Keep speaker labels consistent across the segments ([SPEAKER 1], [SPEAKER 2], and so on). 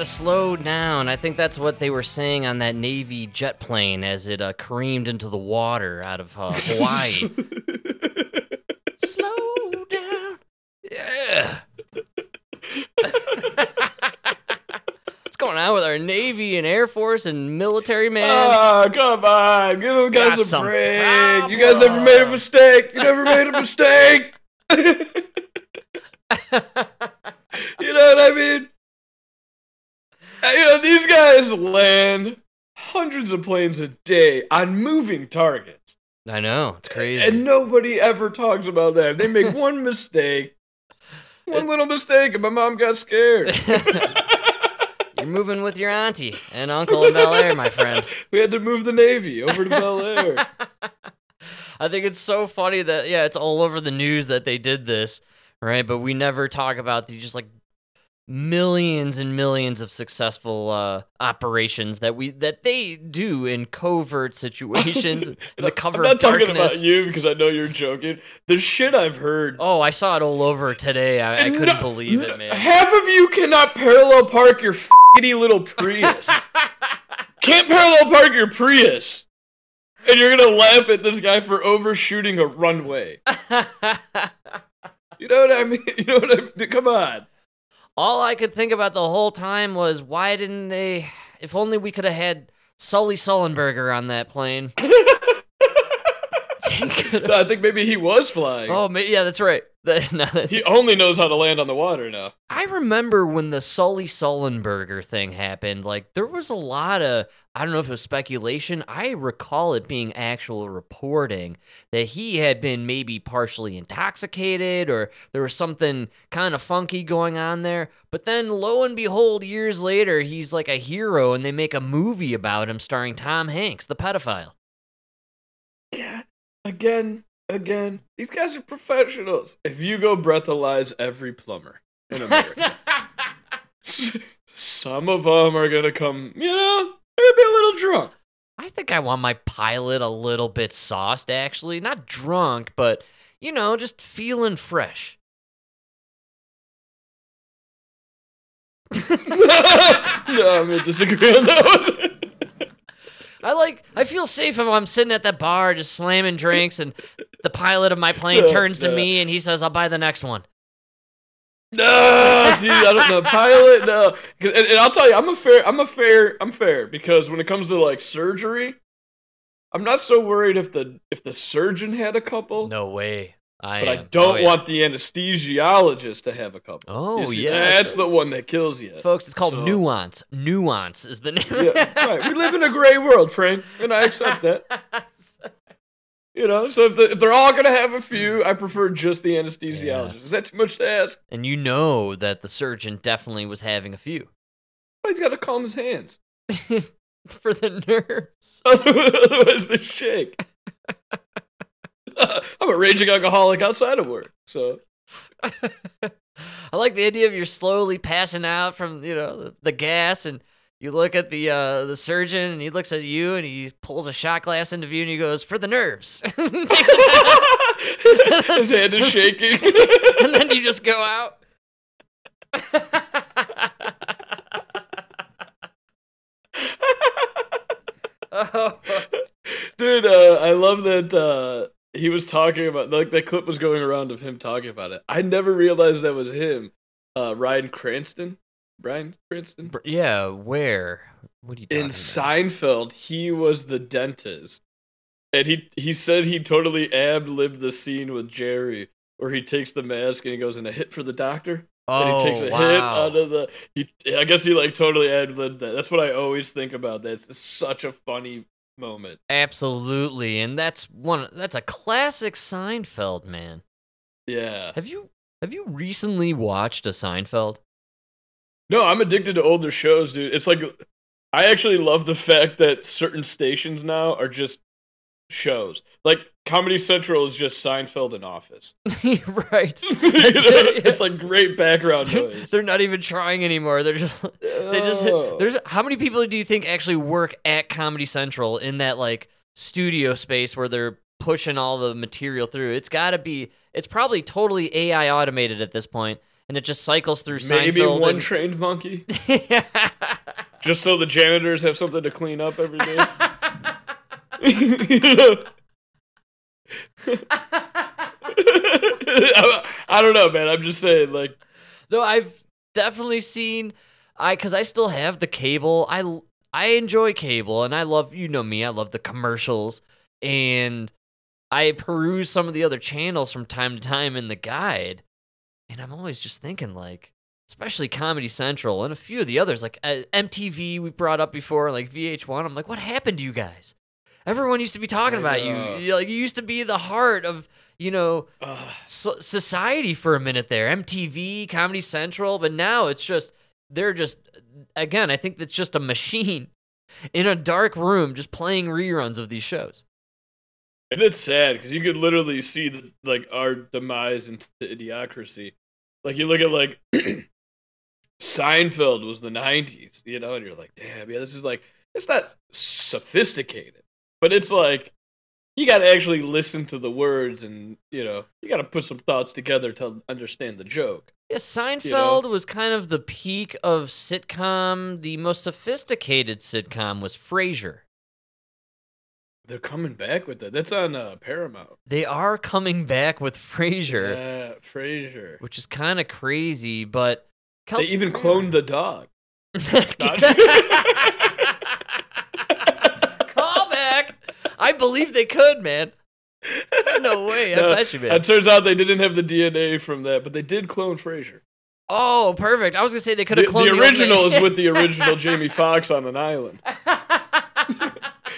[SPEAKER 1] gotta slow down. I think that's what they were saying on that Navy jet plane as it uh, careened into the water out of uh, Hawaii. slow down. Yeah. What's going on with our Navy and Air Force and military, man?
[SPEAKER 2] Ah, come on, give them guys
[SPEAKER 1] Got
[SPEAKER 2] a
[SPEAKER 1] some
[SPEAKER 2] break. You guys never made a mistake. You never made a mistake. you know what I mean? Uh, You know these guys land hundreds of planes a day on moving targets,
[SPEAKER 1] I know it's crazy.
[SPEAKER 2] and nobody ever talks about that. They make one mistake, one little mistake, and my mom got scared.
[SPEAKER 1] You're moving with your auntie and uncle in Bel Air, my friend.
[SPEAKER 2] we had to move the Navy over to Bel Air.
[SPEAKER 1] I think it's so funny that yeah, it's all over the news that they did this, right? But we never talk about the just like millions and millions of successful uh, operations that we that they do in covert situations in the cover
[SPEAKER 2] I'm not talking
[SPEAKER 1] darkness.
[SPEAKER 2] about you because I know you're joking. The shit I've heard.
[SPEAKER 1] Oh, I saw it all over today. I, I couldn't
[SPEAKER 2] no-
[SPEAKER 1] believe it, man.
[SPEAKER 2] Half of you cannot parallel park your f***ity little Prius. Can't parallel park your Prius. And you're gonna laugh at this guy for overshooting a runway. You know what I mean? You know what I mean? Come on.
[SPEAKER 1] All I could think about the whole time was why didn't they? If only we could have had Sully Sullenberger on that plane. He could've-
[SPEAKER 2] No, I think maybe he was flying.
[SPEAKER 1] oh, ma- yeah, that's right. That- now that-
[SPEAKER 2] He only knows how to land on the water now.
[SPEAKER 1] I remember when the Sully Sullenberger thing happened. Like there was a lot of I don't know if it was speculation. I recall it being actual reporting that he had been maybe partially intoxicated or there was something kind of funky going on there. But then lo and behold, years later, he's like a hero and they make a movie about him starring Tom Hanks, the pedophile.
[SPEAKER 2] Yeah. Again, again. These guys are professionals. If you go breathalyze every plumber in America, some of them are gonna come, you know, they're gonna be a little drunk.
[SPEAKER 1] I think I want my pilot a little bit sauced, actually. Not drunk, but, you know, just feeling fresh.
[SPEAKER 2] no, I'm gonna disagree on that one.
[SPEAKER 1] I like, I feel safe if I'm sitting at that bar just slamming drinks and the pilot of my plane
[SPEAKER 2] oh,
[SPEAKER 1] turns to me and he says, I'll buy the next one.
[SPEAKER 2] No, see, I don't know. Pilot, No, And, and I'll tell you, I'm a fair, I'm a fair, I'm fair because when it comes to like surgery, I'm not so worried if the if the surgeon had a couple.
[SPEAKER 1] No way. I
[SPEAKER 2] But I don't
[SPEAKER 1] Oh, yeah.
[SPEAKER 2] want the anesthesiologist to have a couple.
[SPEAKER 1] Oh, yes.
[SPEAKER 2] That's the one that kills you.
[SPEAKER 1] Folks, it's called
[SPEAKER 2] So-
[SPEAKER 1] Nuance. Nuance is the name.
[SPEAKER 2] Yeah, right. We live in a gray world, Frank, and I accept that. You know, so if, the, if they're all gonna have a few, I prefer just the anesthesiologist. Is that too much to ask?
[SPEAKER 1] and you know that the surgeon definitely was having a few
[SPEAKER 2] Well, he's got to calm his hands,
[SPEAKER 1] for the nerves.
[SPEAKER 2] otherwise they shake. I'm a raging alcoholic outside of work, so
[SPEAKER 1] I like the idea of you're slowly passing out from you know the, the gas, and you look at the uh, the surgeon, and he looks at you, and he pulls a shot glass into view, and he goes for the nerves, Takes it out,
[SPEAKER 2] his hand is shaking.
[SPEAKER 1] and then you just go out. oh,
[SPEAKER 2] Dude, uh, I love that uh, he was talking about like that clip was going around of him talking about it. I never realized that was him. Uh, Ryan Cranston, Bryan Cranston
[SPEAKER 1] yeah, where? What are you
[SPEAKER 2] in
[SPEAKER 1] about?
[SPEAKER 2] Seinfeld, he was the dentist, and he he said he totally ab libbed the scene with Jerry where he takes the mask and he goes in a hit for the doctor.
[SPEAKER 1] Oh,
[SPEAKER 2] and he takes a
[SPEAKER 1] wow.
[SPEAKER 2] hit out of the. He, I guess he like totally ad libbed that. That's what I always think about. That's such a funny moment.
[SPEAKER 1] Absolutely, and that's one. That's a classic Seinfeld, man.
[SPEAKER 2] Yeah.
[SPEAKER 1] Have you have you recently watched a Seinfeld?
[SPEAKER 2] No, I'm addicted to older shows, dude. It's like I actually love the fact that certain stations now are just shows. Like Comedy Central is just Seinfeld and Office.
[SPEAKER 1] right.
[SPEAKER 2] You
[SPEAKER 1] That's
[SPEAKER 2] know?
[SPEAKER 1] it, yeah.
[SPEAKER 2] It's like great background noise.
[SPEAKER 1] they're not even trying anymore. They're just they just
[SPEAKER 2] Oh.
[SPEAKER 1] there's how many people do you think actually work at Comedy Central in that like studio space where they're pushing all the material through? It's got to be it's probably totally AI automated at this and it just cycles through
[SPEAKER 2] Maybe
[SPEAKER 1] Seinfeld.
[SPEAKER 2] one
[SPEAKER 1] and-
[SPEAKER 2] trained monkey, just so the janitors have something to clean up every day. You know? I, I don't know, man. I'm just saying, like,
[SPEAKER 1] No, I've definitely seen I cuz I still have the cable. I I enjoy cable and I love you know me, I love the commercials and I peruse some of the other channels from time to time in the guide. And I'm always just thinking like especially Comedy Central and a few of the others like uh, MTV we brought up before like VH1. I'm like what happened to you guys? Everyone used to be talking
[SPEAKER 2] I
[SPEAKER 1] about
[SPEAKER 2] know.
[SPEAKER 1] you. You- Like you used to be the heart of, you know, so- society for a minute there. MTV, Comedy Central, but now it's just they're just again. I think that's just a machine in a dark room just playing reruns of these shows.
[SPEAKER 2] and it's sad because you could literally see the, like our demise into idiocracy. Like you look at like Seinfeld was the '90s, you know, and you're like, damn, yeah, this is like it's not sophisticated, but it's like you got to actually listen to the words, and you know, you got to put some thoughts together to understand the joke.
[SPEAKER 1] Yeah, Seinfeld was kind of the peak of sitcom. The most sophisticated sitcom was Frasier.
[SPEAKER 2] They're coming back with that. That's on uh, Paramount.
[SPEAKER 1] They are coming back with Frasier,
[SPEAKER 2] Yeah, Frasier.
[SPEAKER 1] which is kind of crazy, but
[SPEAKER 2] They even cloned the dog.
[SPEAKER 1] I believe they could, man. No way. I
[SPEAKER 2] No,
[SPEAKER 1] bet you, man.
[SPEAKER 2] It turns out they didn't have the DNA from that, but they did clone Frasier.
[SPEAKER 1] Oh, perfect. I was gonna say they could
[SPEAKER 2] The,
[SPEAKER 1] have cloned
[SPEAKER 2] the
[SPEAKER 1] the,
[SPEAKER 2] original
[SPEAKER 1] old
[SPEAKER 2] is with the original Jamie Foxx on an island.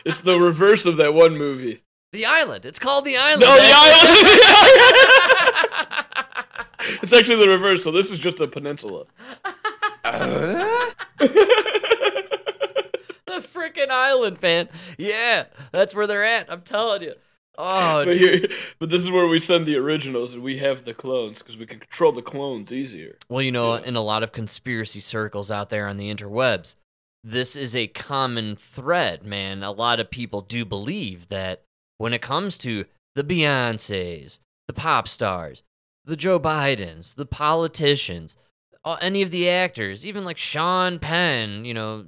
[SPEAKER 2] It's the reverse of that one movie.
[SPEAKER 1] the island. It's called the island.
[SPEAKER 2] No, the island. it's actually the reverse. So this is just a peninsula.
[SPEAKER 1] the freaking island, man. Yeah, that's where they're at. I'm telling you. Oh,
[SPEAKER 2] but,
[SPEAKER 1] dude.
[SPEAKER 2] here, but this is where we send the originals, and we have the clones because we can control the clones easier.
[SPEAKER 1] Well, you know,
[SPEAKER 2] Yeah.
[SPEAKER 1] in a lot of conspiracy circles out there on the interwebs, this is a common thread, man. A lot of people do believe that when it comes to the Beyoncés, the pop stars, the Joe Bidens, the politicians, any of the actors, even like Sean Penn, you know,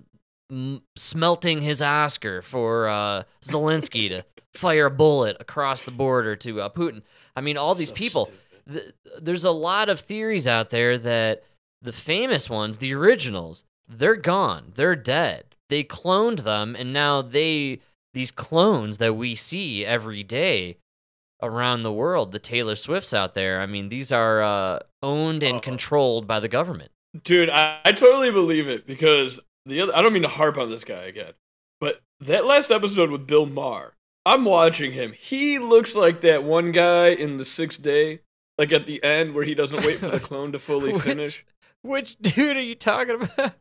[SPEAKER 1] m- smelting his Oscar for uh, Zelensky to fire a bullet across the border to uh, Putin. I mean, all these
[SPEAKER 2] So
[SPEAKER 1] people th- there's a lot of theories out there that the famous ones, the originals, they're gone. They're dead. They cloned them and now they these clones that we see every day around the world, the Taylor Swifts out there, I mean, these are uh, owned and
[SPEAKER 2] Uh-oh.
[SPEAKER 1] controlled by the government.
[SPEAKER 2] Dude, I, I totally believe it because the other, I don't mean to harp on this guy again, but that last episode with Bill Maher, I'm watching him. He looks like that one guy in the sixth day, like at the end where he doesn't wait for the clone to fully
[SPEAKER 1] Which-
[SPEAKER 2] finish.
[SPEAKER 1] Which dude are you talking about?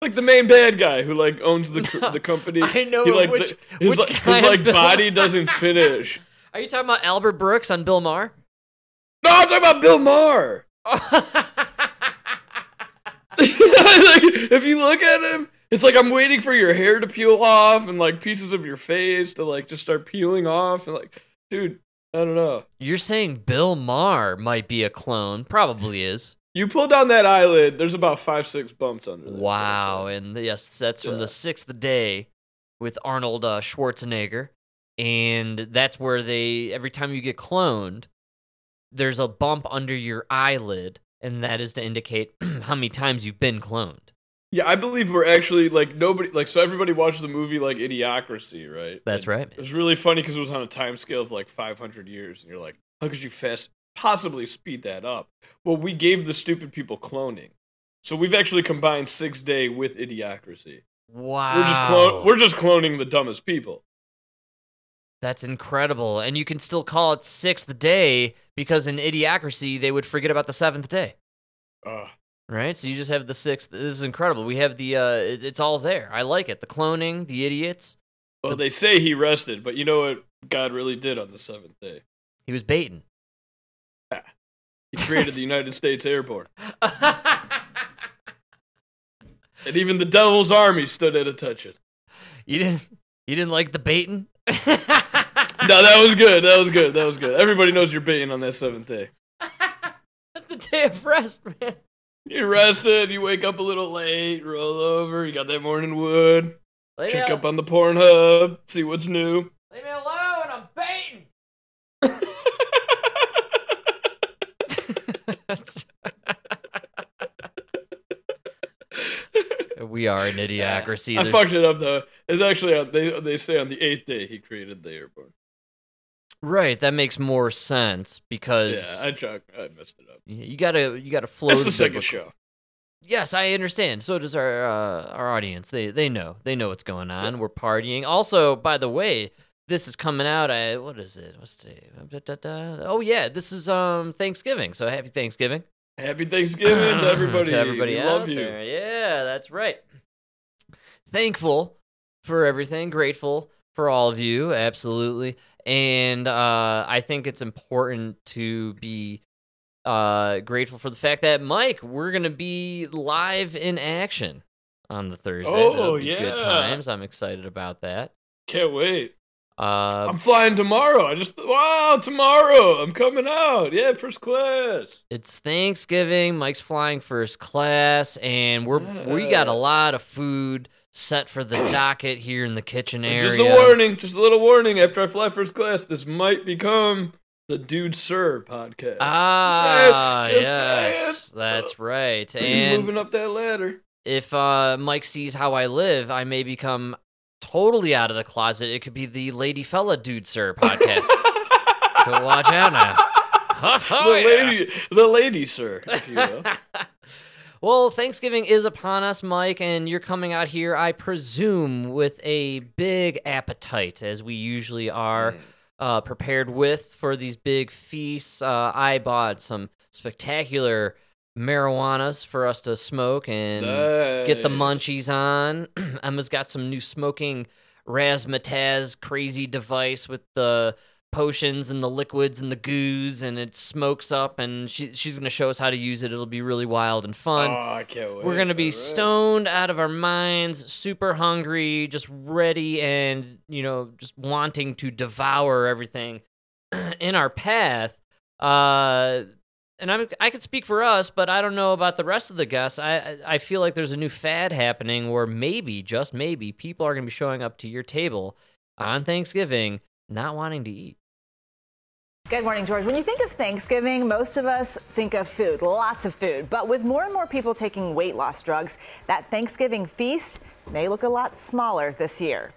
[SPEAKER 2] Like the main bad guy who like owns the
[SPEAKER 1] No,
[SPEAKER 2] the company.
[SPEAKER 1] I know
[SPEAKER 2] he, like,
[SPEAKER 1] which,
[SPEAKER 2] the- his,
[SPEAKER 1] which
[SPEAKER 2] like, his like body doesn't finish.
[SPEAKER 1] Are you talking about Albert Brooks on Bill Maher?
[SPEAKER 2] No, I'm talking about Bill Maher. like, if you look at him, it's like I'm waiting for your hair to peel off and like pieces of your face to like just start peeling off and like, dude, I don't know.
[SPEAKER 1] You're saying Bill Maher might be a clone? Probably is.
[SPEAKER 2] You pull down that eyelid, there's about five, six bumps under there.
[SPEAKER 1] Wow, and yes, that's from
[SPEAKER 2] Yeah.
[SPEAKER 1] the sixth day with Arnold uh, Schwarzenegger, and that's where they every time you get cloned, there's a bump under your eyelid, and that is to indicate how many times you've been cloned.
[SPEAKER 2] Yeah, I believe we're actually like nobody like so everybody watches the movie like Idiocracy, right?
[SPEAKER 1] That's
[SPEAKER 2] And
[SPEAKER 1] right,
[SPEAKER 2] It
[SPEAKER 1] man.
[SPEAKER 2] was really funny because it was on a time scale of like 500 years, and you're like, how could you fast possibly speed that up? Well, we gave the stupid people cloning, so we've actually combined Six Day with Idiocracy.
[SPEAKER 1] Wow,
[SPEAKER 2] We're just we're just cloning the dumbest people.
[SPEAKER 1] That's incredible, and you can still call it sixth day because in Idiocracy they would forget about the seventh day.
[SPEAKER 2] Uh,
[SPEAKER 1] Right, so you just have the sixth. This is incredible. We have the, uh, it, it's all there. I like it. The cloning, the idiots.
[SPEAKER 2] well, they say he rested, but you know what God really did on the seventh day?
[SPEAKER 1] He was baiting.
[SPEAKER 2] He created the United States Airborne, and even the Devil's Army stood at attention.
[SPEAKER 1] you didn't, you didn't like the baiting.
[SPEAKER 2] No, that was good. That was good. That was good. Everybody knows you're baiting on that seventh day.
[SPEAKER 1] That's the day of rest, man.
[SPEAKER 2] You rested, you wake up a little late, roll over, you got that morning wood,
[SPEAKER 1] Leave
[SPEAKER 2] check up on the Pornhub, see what's new.
[SPEAKER 1] leave me alone. I'm baiting. we are an idiocracy.
[SPEAKER 2] I
[SPEAKER 1] There's-
[SPEAKER 2] fucked it up though. It's actually on, they they say on the eighth day he created the airborne.
[SPEAKER 1] Right, that makes more sense because
[SPEAKER 2] Yeah, I chucked. I messed it up.
[SPEAKER 1] you gotta you gotta flow.
[SPEAKER 2] It's the
[SPEAKER 1] the
[SPEAKER 2] second show.
[SPEAKER 1] Yes, I understand. So does our uh, our audience. They they know they know what's going on. We're partying. Also, by the way, this is coming out. at what is it? What's today? Da, da, da. Oh yeah, this is um Thanksgiving. So happy Thanksgiving
[SPEAKER 2] Happy Thanksgiving to everybody.
[SPEAKER 1] to everybody
[SPEAKER 2] we
[SPEAKER 1] out
[SPEAKER 2] love you.
[SPEAKER 1] Yeah, that's right. Thankful for everything. Grateful for all of you. Absolutely. And uh, I think it's important to be uh, grateful for the fact that Mike, we're gonna be live in action on the Thursday.
[SPEAKER 2] Oh,
[SPEAKER 1] That'll good
[SPEAKER 2] yeah.
[SPEAKER 1] times. I'm excited about that.
[SPEAKER 2] Can't wait.
[SPEAKER 1] Uh,
[SPEAKER 2] I'm flying tomorrow. I just wow, tomorrow I'm coming out. Yeah, first class.
[SPEAKER 1] It's Thanksgiving. Mike's flying first class, and we're we got a lot of food set for the docket here in the kitchen area.
[SPEAKER 2] Just a warning, just a little warning. After I fly first class, this might become the Dude Sir podcast.
[SPEAKER 1] Ah,
[SPEAKER 2] Just saying,
[SPEAKER 1] yes,
[SPEAKER 2] saying.
[SPEAKER 1] that's right. And moving
[SPEAKER 2] up that ladder.
[SPEAKER 1] if uh, Mike sees how I live, I may become totally out of the closet. It could be the Lady Fella Dude Sir podcast. so watch out now. Oh,
[SPEAKER 2] the
[SPEAKER 1] yeah.
[SPEAKER 2] lady, the lady, sir, if you will.
[SPEAKER 1] well, Thanksgiving is upon us, Mike, and you're coming out here, I presume, with a big appetite, as we usually are uh, prepared with for these big feasts. Uh, I bought some spectacular marijuanas for us to smoke and get the munchies on. Emma's got some new smoking razzmatazz crazy device with the potions and the liquids and the goos, and it smokes up. And she, she's gonna show us how to use it. It'll be really wild and fun.
[SPEAKER 2] Oh, I can't wait.
[SPEAKER 1] We're gonna be
[SPEAKER 2] All right.
[SPEAKER 1] stoned out of our minds, super hungry, just ready and you know just wanting to devour everything in our path. Uh, and I'm I could speak for us, but I don't know about the rest of the guests. I I feel like there's a new fad happening where maybe, just maybe, people are gonna be showing up to your table on Thanksgiving not wanting to eat.
[SPEAKER 3] Good morning, George. When you think of Thanksgiving, most of us think of food, lots of food. But with more and more people taking weight loss drugs, that Thanksgiving feast may look a lot smaller this year.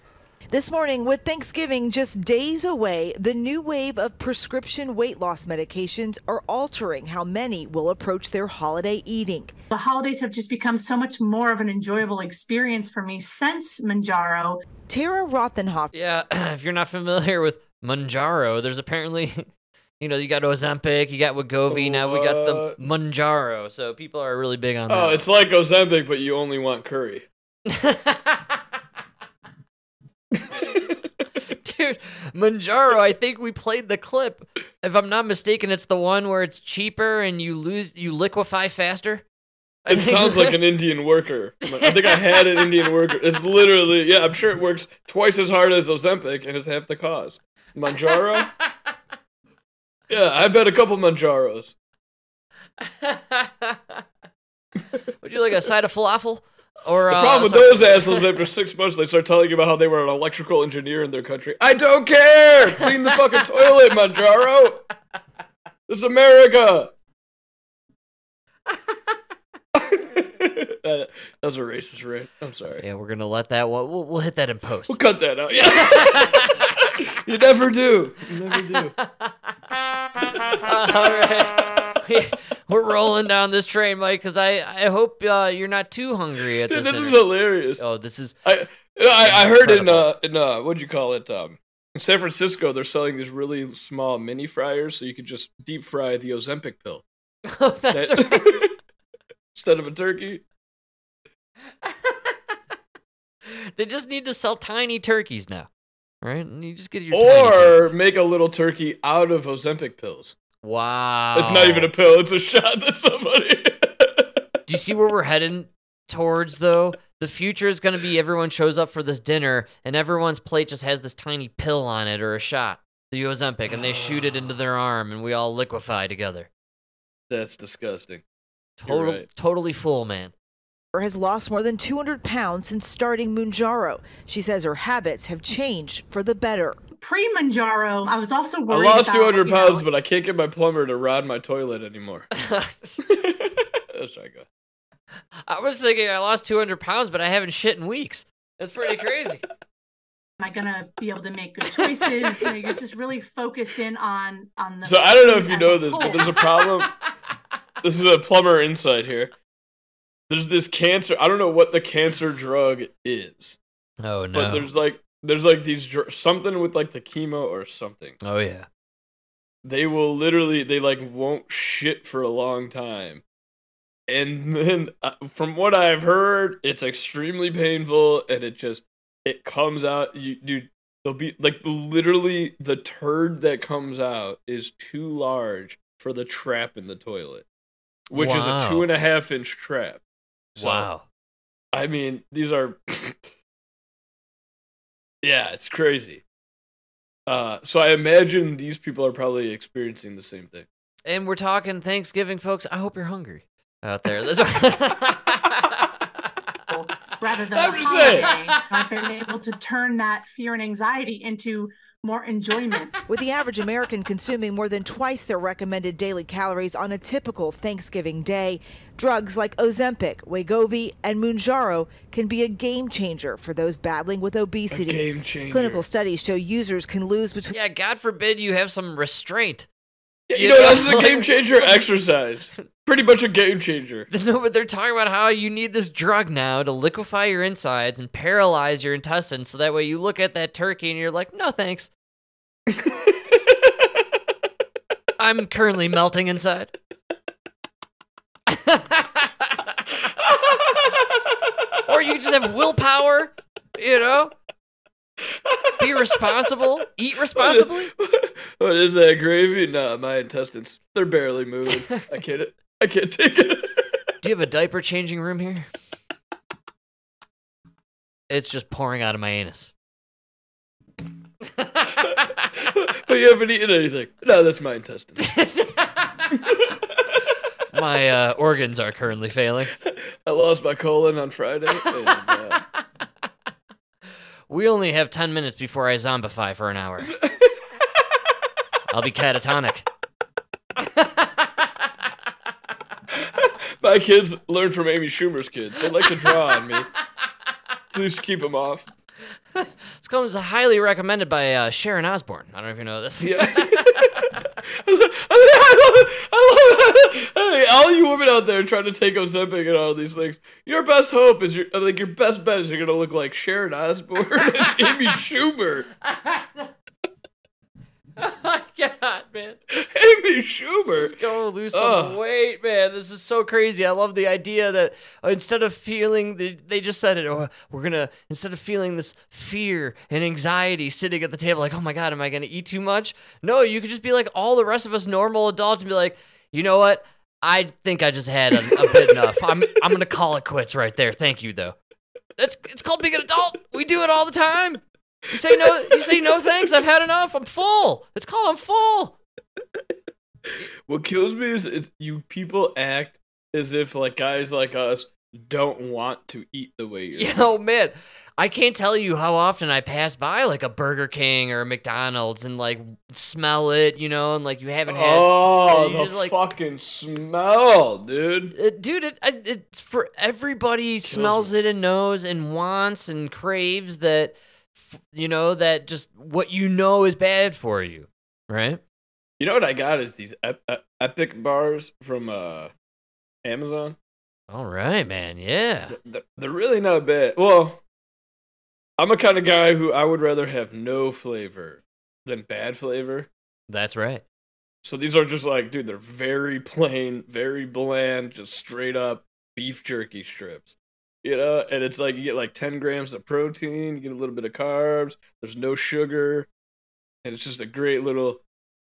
[SPEAKER 4] This morning, with Thanksgiving just days away, the new wave of prescription weight loss medications are altering how many will approach their holiday eating.
[SPEAKER 5] The holidays have just become so much more of an enjoyable experience for me since Mounjaro.
[SPEAKER 4] Tara Rothenhoff
[SPEAKER 1] Yeah, if you're not familiar with Mounjaro, there's apparently, you know, you got Ozempic, you got Wegovy, now we got the
[SPEAKER 2] What?
[SPEAKER 1] Mounjaro. So people are really big on
[SPEAKER 2] Oh,
[SPEAKER 1] that.
[SPEAKER 2] it's like Ozempic, but you only want curry.
[SPEAKER 1] Dude, Mounjaro, I think we played the clip. If I'm not mistaken, it's the one where it's cheaper and you lose, you liquefy faster. I
[SPEAKER 2] It sounds like an Indian worker. I think I had an Indian worker. It's literally, yeah, I'm sure it works twice as hard as Ozempic and it's half the cost. Mounjaro? Yeah, I've had a couple Mounjaros.
[SPEAKER 1] Would you like a side of falafel? Or
[SPEAKER 2] The
[SPEAKER 1] uh,
[SPEAKER 2] problem with those assholes, after six months, they start telling you about how they were an electrical engineer in their country. I don't care! Clean the fucking toilet, Manjaro! This is America! that was a racist rant. I'm sorry.
[SPEAKER 1] Yeah, we're gonna let that one. We'll, we'll hit that in post.
[SPEAKER 2] We'll cut that out. Yeah. you never do. You never do.
[SPEAKER 1] All right. We- We're rolling down this train, Mike, because I, I hope uh, you're not too hungry at
[SPEAKER 2] Dude,
[SPEAKER 1] this
[SPEAKER 2] this is hilarious.
[SPEAKER 1] oh, this is
[SPEAKER 2] I, I I heard in uh in uh what'd you call it um in San Francisco they're selling these really small mini fryers so you could just deep fry the Ozempic pill
[SPEAKER 1] oh, that's
[SPEAKER 2] That-
[SPEAKER 1] right.
[SPEAKER 2] instead of a turkey.
[SPEAKER 1] they just need to sell tiny turkeys now, right? And you just get your.
[SPEAKER 2] Or make a little turkey out of Ozempic pills.
[SPEAKER 1] Wow.
[SPEAKER 2] It's not even a pill; it's a shot that somebody.
[SPEAKER 1] Do you see where we're heading towards though? The future is going to be everyone shows up for this dinner and everyone's plate just has this tiny pill on it or a shot, the Ozempic, and they shoot it into their arm and we all liquefy together.
[SPEAKER 2] That's disgusting.
[SPEAKER 1] Total,
[SPEAKER 2] right.
[SPEAKER 1] totally full, man.
[SPEAKER 4] has lost more than 200 pounds since starting Mounjaro. She says her habits have changed for the better.
[SPEAKER 5] Pre Mounjaro, I was also worried.
[SPEAKER 2] I lost
[SPEAKER 5] about,
[SPEAKER 2] 200
[SPEAKER 5] you
[SPEAKER 2] pounds,
[SPEAKER 5] know,
[SPEAKER 2] but I can't get my plumber to rod my toilet anymore. That's right, go.
[SPEAKER 1] I was thinking I lost 200 pounds, but I haven't shit in weeks. That's pretty crazy.
[SPEAKER 5] Am I gonna be able to make good choices? you know, you're just really focused in on on the.
[SPEAKER 2] So I don't know if you know this, but there's a problem. This is a plumber insight here. There's this cancer. I don't know what the cancer drug is,
[SPEAKER 1] oh no.
[SPEAKER 2] but there's like there's like these dr- something with like the chemo or something.
[SPEAKER 1] oh yeah.
[SPEAKER 2] They will literally they like won't shit for a long time, and then uh, from what I've heard, it's extremely painful, and it just it comes out. You dude, they'll be like literally the turd that comes out is too large for the trap in the toilet, which is a two and a half inch trap. So,
[SPEAKER 1] wow.
[SPEAKER 2] I mean, these are. yeah, it's crazy. Uh, so I imagine these people are probably experiencing the same thing.
[SPEAKER 1] And we're talking Thanksgiving, folks. I hope you're hungry out there. That's
[SPEAKER 5] rather than
[SPEAKER 2] I'm
[SPEAKER 5] a
[SPEAKER 2] just saying.
[SPEAKER 5] I've been able to turn that fear and anxiety into more enjoyment.
[SPEAKER 4] With the average American consuming more than twice their recommended daily calories on a typical Thanksgiving day, drugs like Ozempic, Wegovy, and Mounjaro can be a game changer for those battling with
[SPEAKER 2] A
[SPEAKER 4] obesity.
[SPEAKER 2] game changer.
[SPEAKER 4] Clinical studies show users can lose between
[SPEAKER 1] yeah, God forbid you have some restraint.
[SPEAKER 2] Yeah, you
[SPEAKER 1] You
[SPEAKER 2] know,
[SPEAKER 1] know,
[SPEAKER 2] that's a game changer. Exercise. Pretty much a game changer.
[SPEAKER 1] No, but they're talking about how you need this drug now to liquefy your insides and paralyze your intestines so that way you look at that turkey and you're like, no thanks. I'm currently melting inside. or you just have willpower, you know? Be responsible, eat responsibly.
[SPEAKER 2] what is that gravy? Nah, my intestines. They're barely moving. I can't. I can't take it.
[SPEAKER 1] Do you have a diaper changing room here? It's just pouring out of my anus.
[SPEAKER 2] but you haven't eaten anything. No, that's my intestines.
[SPEAKER 1] my uh, organs are currently failing.
[SPEAKER 2] I lost my colon on Friday. And, uh,
[SPEAKER 1] We only have 10 minutes before I zombify for an hour. I'll be catatonic.
[SPEAKER 2] my kids learn from Amy Schumer's kids. They like to draw on me. Please keep them off.
[SPEAKER 1] This comes highly recommended by uh, Sharon Osbourne. I don't know if you know this.
[SPEAKER 2] Yeah. I love, I love hey, all you women out there trying to take Ozempic and all these things. Your best hope is your like your best bet is you're gonna look like Sharon Osbourne and Amy Schumer.
[SPEAKER 1] god, man.
[SPEAKER 2] Amy Schumer.
[SPEAKER 1] Just go lose some
[SPEAKER 2] Ugh.
[SPEAKER 1] weight, man. This is so crazy. I love the idea that uh, instead of feeling, the, they just said it. Oh, we're gonna instead of feeling this fear and anxiety sitting at the table, like, oh my god, am I gonna eat too much? No, you could just be like all the rest of us normal adults and be like, you know what? I think I just had a, a bit enough. I'm I'm gonna call it quits right there. Thank you, though. That's it's called being an adult. We do it all the time. You say no. You say no thanks. I've had enough. I'm full. It's called I'm full.
[SPEAKER 2] What kills me is, is you people act as if like guys like us don't want to eat the way you're.
[SPEAKER 1] Yo, oh, man, I can't tell you how often I pass by like a Burger King or a McDonald's and like smell it, you know, and like you haven't had.
[SPEAKER 2] Oh,
[SPEAKER 1] you
[SPEAKER 2] the
[SPEAKER 1] just, like-
[SPEAKER 2] fucking smell, dude.
[SPEAKER 1] Uh, dude, it, I- it's for everybody smells
[SPEAKER 2] me.
[SPEAKER 1] it and knows and wants and craves that, you know, that just what you know is bad for you, right?
[SPEAKER 2] You know what I got is these ep- ep- epic bars from uh Amazon.
[SPEAKER 1] All right, man. Yeah.
[SPEAKER 2] They're, they're really not bad. Well, I'm a kind of guy who I would rather have no flavor than bad flavor.
[SPEAKER 1] That's right.
[SPEAKER 2] So these are just like, dude, they're very plain, very bland, just straight up beef jerky strips. You know, and it's like you get like 10 grams of protein, you get a little bit of carbs, there's no sugar, and it's just a great little,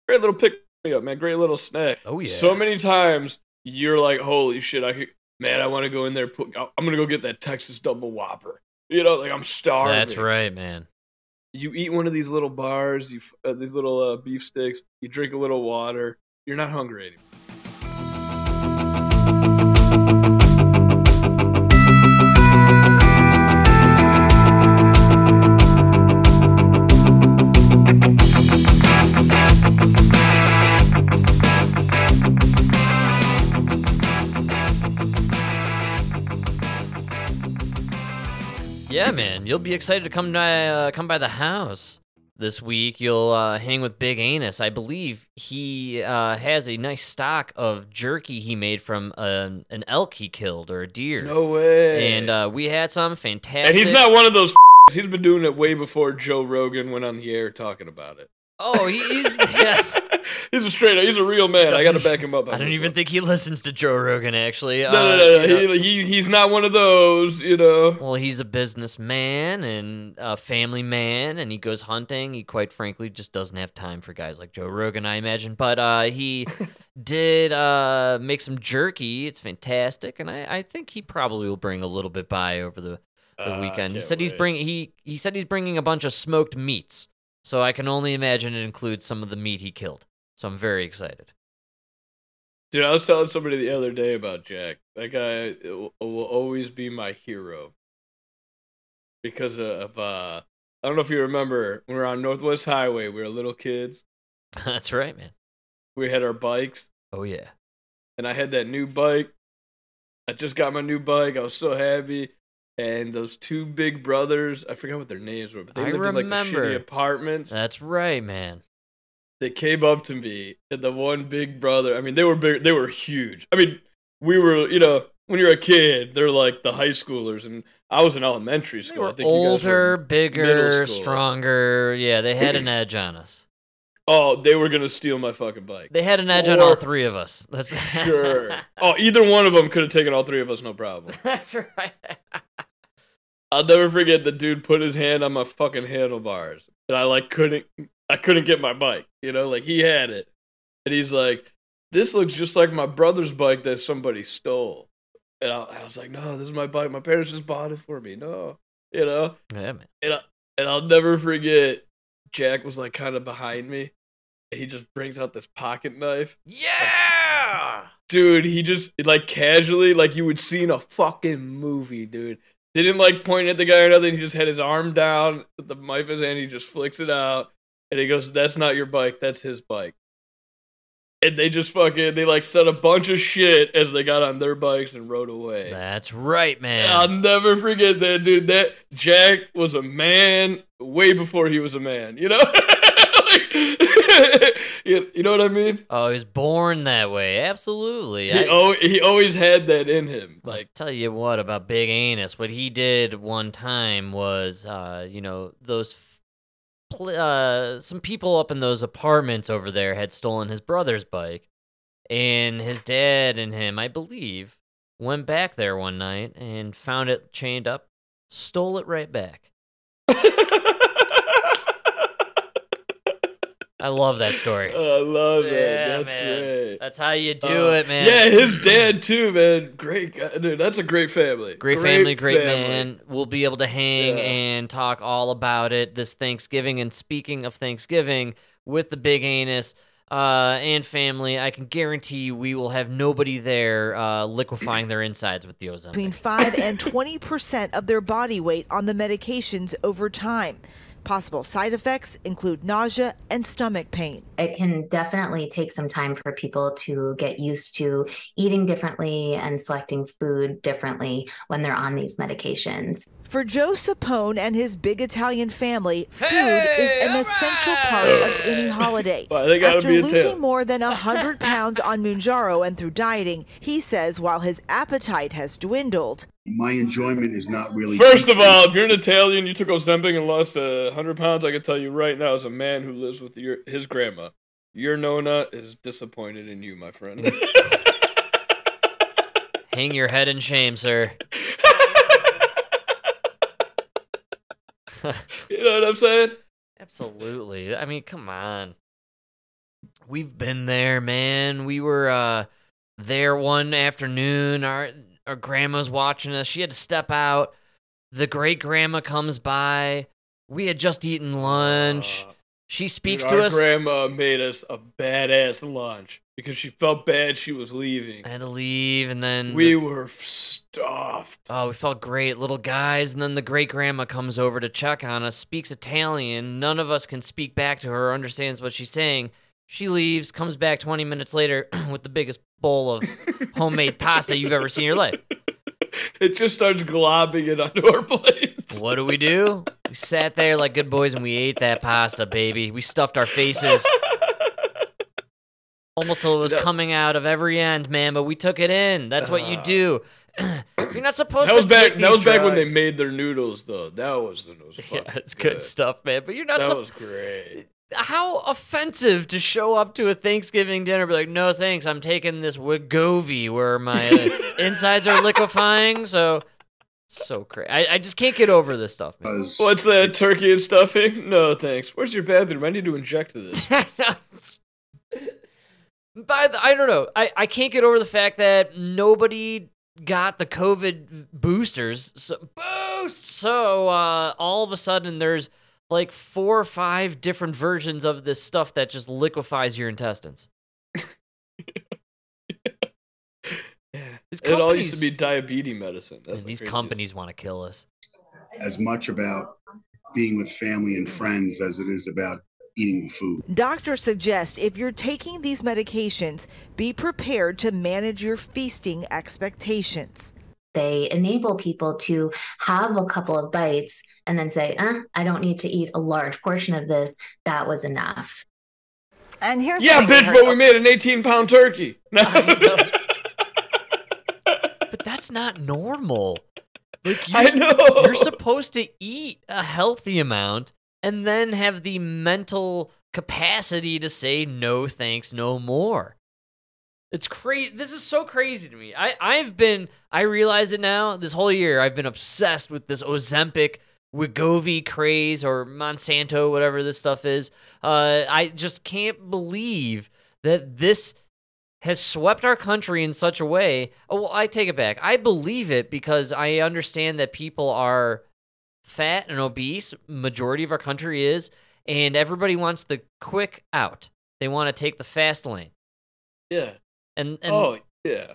[SPEAKER 2] great little pick me up, man. Great little snack.
[SPEAKER 1] Oh, yeah.
[SPEAKER 2] So many times you're like, holy shit, I could, man, I want to go in there. Put, I'm gonna go get that Texas Double Whopper. You know, like I'm starving.
[SPEAKER 1] That's right, man.
[SPEAKER 2] You eat one of these little bars, you uh, these little uh, beef sticks. You drink a little water. You're not hungry anymore.
[SPEAKER 1] Man, you'll be excited to come by uh, come by the house this week. You'll uh, hang with Big Anus. I believe he uh, has a nice stock of jerky he made from an an elk he killed or a deer.
[SPEAKER 2] No way.
[SPEAKER 1] And uh, we had some fantastic.
[SPEAKER 2] and he's not one of those. He's been doing it way before Joe Rogan went on the air talking about it.
[SPEAKER 1] Oh, he's yes.
[SPEAKER 2] he's a straight. He's a real man. I got to back him up.
[SPEAKER 1] I don't even
[SPEAKER 2] one.
[SPEAKER 1] think he listens to Joe Rogan. Actually,
[SPEAKER 2] No, no,
[SPEAKER 1] Uh,
[SPEAKER 2] no, no.
[SPEAKER 1] know-
[SPEAKER 2] He, he, he's not one of those. You know.
[SPEAKER 1] Well, he's a businessman and a family man, and he goes hunting. He quite frankly just doesn't have time for guys like Joe Rogan, I imagine. But uh, he did uh, make some jerky. It's fantastic, and I, I think he probably will bring a little bit by over the, the
[SPEAKER 2] Ah,
[SPEAKER 1] weekend. He said he's
[SPEAKER 2] wait.
[SPEAKER 1] bringing he he said he's bringing a bunch of smoked meats, so I can only imagine it includes some of the meat he killed. So I'm very excited.
[SPEAKER 2] Dude, I was telling somebody the other day about Jack. That guy will, will always be my hero because of uh I don't know if you remember when we were on Northwest Highway. We were little kids.
[SPEAKER 1] That's right, man.
[SPEAKER 2] We had our bikes,
[SPEAKER 1] Oh yeah.
[SPEAKER 2] and I had that new bike. I just got my new bike. I was so happy. And those two big brothers, I forgot what their names were, but they
[SPEAKER 1] I
[SPEAKER 2] lived in like the shitty apartments.
[SPEAKER 1] That's right, man.
[SPEAKER 2] they came up to me and the one big brother i mean they were big they were huge i mean we were you know when you're a kid they're like the high schoolers and i was in elementary
[SPEAKER 1] They
[SPEAKER 2] school
[SPEAKER 1] were
[SPEAKER 2] I think
[SPEAKER 1] older, bigger, stronger. Yeah, they had an edge on us.
[SPEAKER 2] oh they were gonna steal my fucking bike
[SPEAKER 1] They had an edge on all three of us. That's
[SPEAKER 2] sure oh either one of them could have taken all three of us no problem
[SPEAKER 1] That's right.
[SPEAKER 2] I'll never forget the dude put his hand on my fucking handlebars and i like couldn't i couldn't get my bike you know like he had it. And he's like this looks just like my brother's bike that somebody stole. And I, I was like no this is my bike. My parents just bought it for me. No you know?
[SPEAKER 1] Yeah, man.
[SPEAKER 2] and, I, and i'll never forget jack was like kind of behind me and he just brings out this pocket knife.
[SPEAKER 1] Yeah.
[SPEAKER 2] dude he just like casually like you would see in a fucking movie dude didn't like point at the guy or nothing he just had his arm down with the knife in his hand he just flicks it out and he goes that's not your bike that's his bike and they just fucking they like said a bunch of shit as they got on their bikes and rode away
[SPEAKER 1] That's right, man.
[SPEAKER 2] I'll never forget that, dude. That Jack was a man way before he was a man. You know, Like, you, you know what I mean?
[SPEAKER 1] Oh, he was born that way. Absolutely.
[SPEAKER 2] He
[SPEAKER 1] I,
[SPEAKER 2] al- he always had that in him. Like,
[SPEAKER 1] tell you what about Big Anus. What he did one time was, uh, you know, those. pl- Uh, some people up in those apartments over there had stolen his brother's bike, and his dad and him, I believe, went back there one night and found it chained up, stole it right back. I love that story.
[SPEAKER 2] I love it.
[SPEAKER 1] Yeah,
[SPEAKER 2] That's
[SPEAKER 1] man.
[SPEAKER 2] great.
[SPEAKER 1] That's how you do
[SPEAKER 2] Uh,
[SPEAKER 1] it, man.
[SPEAKER 2] Yeah, his dad too, man. Great guy, dude. That's a great family.
[SPEAKER 1] Great family, great
[SPEAKER 2] family.
[SPEAKER 1] man. We'll be able to hang
[SPEAKER 2] Yeah.
[SPEAKER 1] and talk all about it this Thanksgiving. And speaking of Thanksgiving, with the big anus uh, and family, I can guarantee we will have nobody there uh, liquefying their insides with the
[SPEAKER 4] ozone.
[SPEAKER 1] between
[SPEAKER 4] 5 and 20% of their body weight on the medications over time. Possible side effects include nausea and stomach pain.
[SPEAKER 6] it can definitely take some time for people to get used to eating differently and selecting food differently when they're on these medications.
[SPEAKER 4] For Joe Sapone and his big Italian family, food
[SPEAKER 1] Hey,
[SPEAKER 4] is an essential
[SPEAKER 1] right.
[SPEAKER 4] part of any holiday.
[SPEAKER 2] Well, they gotta
[SPEAKER 4] After
[SPEAKER 2] be
[SPEAKER 4] losing
[SPEAKER 2] Italian.
[SPEAKER 4] more than 100 pounds on Mounjaro and through dieting, he says while his appetite has dwindled,
[SPEAKER 7] my enjoyment is not really.
[SPEAKER 2] First of all, if you're an Italian, you took Ozempic and lost uh, 100 pounds, I can tell you right now, as a man who lives with your his grandma, your Nona is disappointed in you, my friend.
[SPEAKER 1] Hang your head in shame, sir.
[SPEAKER 2] you know what I'm saying?
[SPEAKER 1] Absolutely. I mean, come on. We've been there, man. We were uh there one afternoon. Our our grandma's watching us. She had to step out. The great grandma comes by. We had just eaten lunch.
[SPEAKER 2] Uh,
[SPEAKER 1] She speaks
[SPEAKER 2] dude,
[SPEAKER 1] to
[SPEAKER 2] our
[SPEAKER 1] us.
[SPEAKER 2] grandma made us a badass lunch because she felt bad she was leaving.
[SPEAKER 1] I had to leave, and then
[SPEAKER 2] We
[SPEAKER 1] the-
[SPEAKER 2] were stuffed.
[SPEAKER 1] oh, we felt great, little guys. And then the great grandma comes over to check on us. Speaks Italian. None of us can speak back to her. or Understands what she's saying. She leaves. Comes back 20 minutes later with the biggest bowl of homemade pasta you've ever seen in your life.
[SPEAKER 2] It just starts globbing it onto our plates.
[SPEAKER 1] What do we do? We sat there like good boys and we ate that pasta, baby. We stuffed our faces almost till it was
[SPEAKER 2] No.
[SPEAKER 1] coming out of every end, man. But we took it in. That's what you
[SPEAKER 2] Uh.
[SPEAKER 1] do. You're not supposed
[SPEAKER 2] That was
[SPEAKER 1] to
[SPEAKER 2] back. That was
[SPEAKER 1] these
[SPEAKER 2] back when they made their noodles, though. That was the most.
[SPEAKER 1] Yeah, it's good stuff, man. But you're not.
[SPEAKER 2] That
[SPEAKER 1] sup-
[SPEAKER 2] was great.
[SPEAKER 1] How offensive to show up to a Thanksgiving dinner, be like, "No thanks, I'm taking this Wegovy where my uh, insides are liquefying." So, so crazy. I, I just can't get over this stuff, man.
[SPEAKER 2] What's that?
[SPEAKER 7] it's-
[SPEAKER 2] Turkey and stuffing? No, thanks. Where's your bathroom? I need to inject this.
[SPEAKER 1] By the, I don't know. I, I can't get over the fact that nobody got the COVID boosters. So, boost. So uh, all of a sudden, there's like four or five different versions of this stuff that just liquefies your intestines.
[SPEAKER 2] Yeah.
[SPEAKER 1] These
[SPEAKER 2] It all used to be diabetes medicine. That's
[SPEAKER 1] And
[SPEAKER 2] the
[SPEAKER 1] these companies want to kill us.
[SPEAKER 7] as much about being with family and friends as it is about eating food.
[SPEAKER 4] Doctors suggest if you're taking these medications, be prepared to manage your feasting expectations.
[SPEAKER 6] They enable people to have a couple of bites and then say, uh, I don't need to eat a large portion of this. That was enough.
[SPEAKER 3] And here's
[SPEAKER 2] Yeah, bitch, but we made an 18 pound turkey.
[SPEAKER 1] That's not normal. Like you're,
[SPEAKER 2] I know.
[SPEAKER 1] you're supposed to eat a healthy amount and then have the mental capacity to say no thanks no more. It's crazy. This is so crazy to me. I I've been I realize it now. This whole year I've been obsessed with this Ozempic Wegovy craze or Monsanto whatever this stuff is. Uh I just can't believe that this has swept our country in such a way. Oh, well, I take it back. I believe it because I understand that people are fat and obese. Majority of our country is, and everybody wants the quick out. They want to take the fast lane.
[SPEAKER 2] yeah.
[SPEAKER 1] And and
[SPEAKER 2] oh, yeah.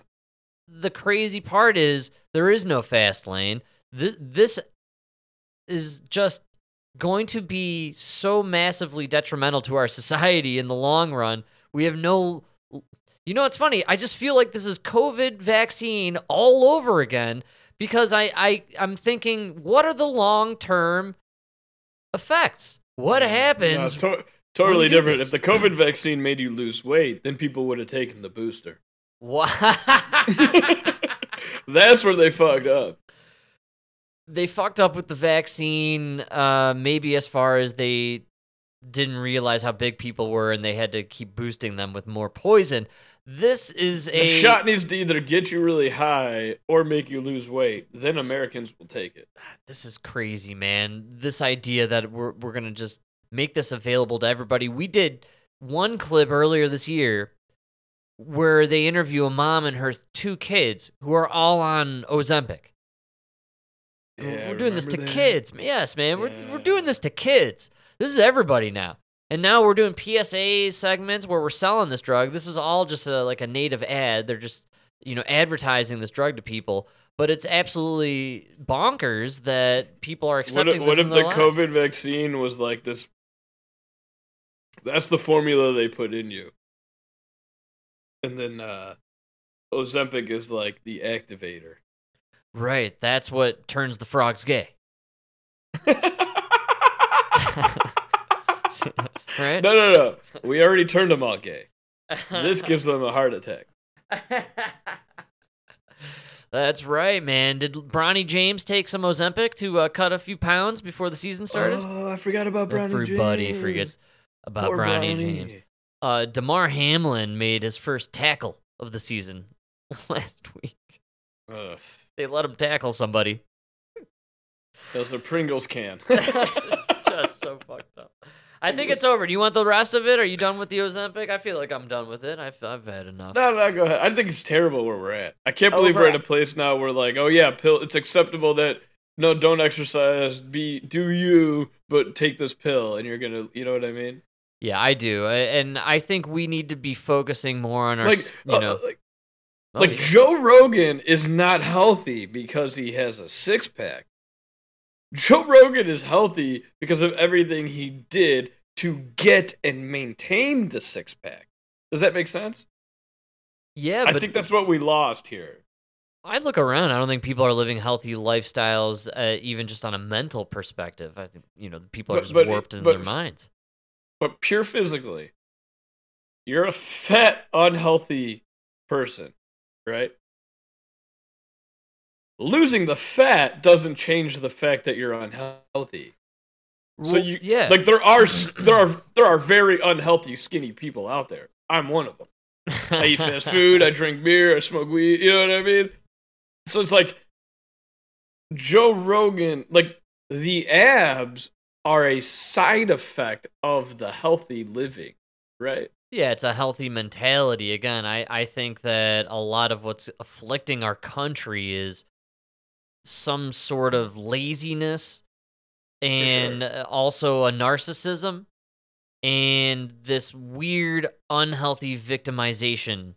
[SPEAKER 1] the crazy part is there is no fast lane. This this is just going to be so massively detrimental to our society in the long run. We have no You know what's funny? I just feel like this is COVID vaccine all over again because I I I'm thinking what are the long-term effects? What happens?
[SPEAKER 2] No, to- totally different. If the COVID vaccine made you lose weight, then people would have taken the booster.
[SPEAKER 1] What?
[SPEAKER 2] That's where they fucked up.
[SPEAKER 1] they fucked up with the vaccine uh maybe as far as they didn't realize how big people were and they had to keep boosting them with more poison this is
[SPEAKER 2] The
[SPEAKER 1] a
[SPEAKER 2] shot needs to either get you really high or make you lose weight. Then Americans will take it.
[SPEAKER 1] this is crazy man this idea that we're, we're gonna just make this available to everybody we did one clip earlier this year where they interview a mom and her two kids who are all on ozempic
[SPEAKER 2] Yeah,
[SPEAKER 1] we're doing this to
[SPEAKER 2] that?
[SPEAKER 1] kids. Yes, man. We're we're doing this to kids. This is everybody now. And now we're doing PSA segments where we're selling this drug. This is all just a, like a native ad. They're just, you know, advertising this drug to people. But it's absolutely bonkers that people are
[SPEAKER 2] What
[SPEAKER 1] accepting
[SPEAKER 2] if, what if the
[SPEAKER 1] lives.
[SPEAKER 2] COVID vaccine was like this? That's the formula they put in you. And then uh Ozempic is like the activator.
[SPEAKER 1] Right. That's what turns the frogs gay. right?
[SPEAKER 2] No, no, no. We already turned them all gay. This gives them a heart attack.
[SPEAKER 1] That's right, man. Did Bronny James take some Ozempic to uh, cut a few pounds before the season started?
[SPEAKER 2] Oh, I forgot about Bronny
[SPEAKER 1] Everybody
[SPEAKER 2] James.
[SPEAKER 1] forgets about
[SPEAKER 2] Poor
[SPEAKER 1] Bronny
[SPEAKER 2] Bronny.
[SPEAKER 1] James. Uh, Damar Hamlin made his first tackle of the season last week.
[SPEAKER 2] Ugh.
[SPEAKER 1] They let him tackle somebody.
[SPEAKER 2] That was a Pringles can.
[SPEAKER 1] this is just so fucked up. I think it's over. Do you want the rest of it? Are you done with the Ozempic? I feel like I'm done with it. I've, I've had enough.
[SPEAKER 2] No, no, go ahead. I think it's terrible where we're at. I can't
[SPEAKER 1] Oh,
[SPEAKER 2] believe
[SPEAKER 1] we're
[SPEAKER 2] we're at a place now where like, oh yeah, pill. It's acceptable that no, don't exercise. Be do you, but take this pill, and you're gonna, you know what I mean?
[SPEAKER 1] Yeah, I do. I- And I think we need to be focusing more on our,
[SPEAKER 2] Like,
[SPEAKER 1] s- you
[SPEAKER 2] uh,
[SPEAKER 1] know.
[SPEAKER 2] like,
[SPEAKER 1] Oh,
[SPEAKER 2] like
[SPEAKER 1] yeah.
[SPEAKER 2] Joe Rogan is not healthy because he has a six pack. Joe Rogan is healthy because of everything he did to get and maintain the six pack. Does that make sense?
[SPEAKER 1] yeah,
[SPEAKER 2] I think that's what we lost here.
[SPEAKER 1] I look around. I don't think people are living healthy lifestyles, uh, even just on a mental perspective. I think you know people are
[SPEAKER 2] But-
[SPEAKER 1] just
[SPEAKER 2] but-
[SPEAKER 1] warped in
[SPEAKER 2] but
[SPEAKER 1] their minds.
[SPEAKER 2] but pure physically, you're a fat, unhealthy person, right? Losing the fat doesn't change the fact that you're unhealthy. So
[SPEAKER 1] Well,
[SPEAKER 2] you,
[SPEAKER 1] yeah,
[SPEAKER 2] like there are there are there are very unhealthy, skinny people out there. I'm one of them. I eat fast food. I drink beer. I smoke weed. You know what I mean? So it's like Joe Rogan, like the abs are a side effect of the healthy living, right?
[SPEAKER 1] Yeah, it's a healthy mentality. Again, I, I think that a lot of what's afflicting our country is some sort of laziness and uh, also a narcissism and this weird, unhealthy victimization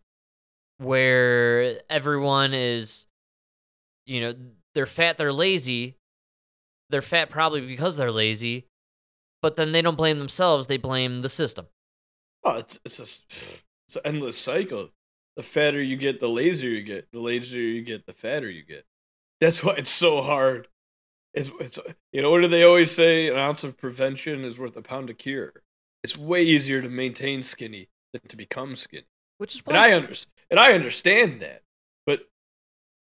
[SPEAKER 1] where everyone is, you know, they're fat, they're lazy. They're fat probably because they're lazy, but then they don't blame themselves, they blame the system.
[SPEAKER 2] Oh, it's it's s- it's an endless cycle. The fatter you get, the lazier you get. The lazier you get, the fatter you get. That's why it's so hard. It's it's you know what do they always say? An ounce of prevention is worth a pound of cure. It's way easier to maintain skinny than to become skinny.
[SPEAKER 1] Which is
[SPEAKER 2] And I under, and I understand that. But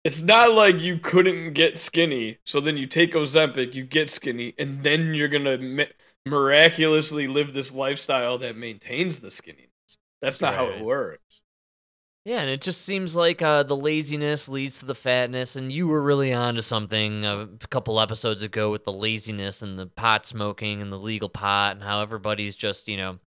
[SPEAKER 2] it's not like you couldn't get skinny, so then you take Ozempic, you get skinny, and then you're gonna mi- miraculously live this lifestyle that maintains the skinniness. That's not how it works.
[SPEAKER 1] Yeah, and it just seems like uh, the laziness leads to the fatness, and you were really onto something a couple episodes ago with the laziness and the pot smoking and the legal pot, and how everybody's just you know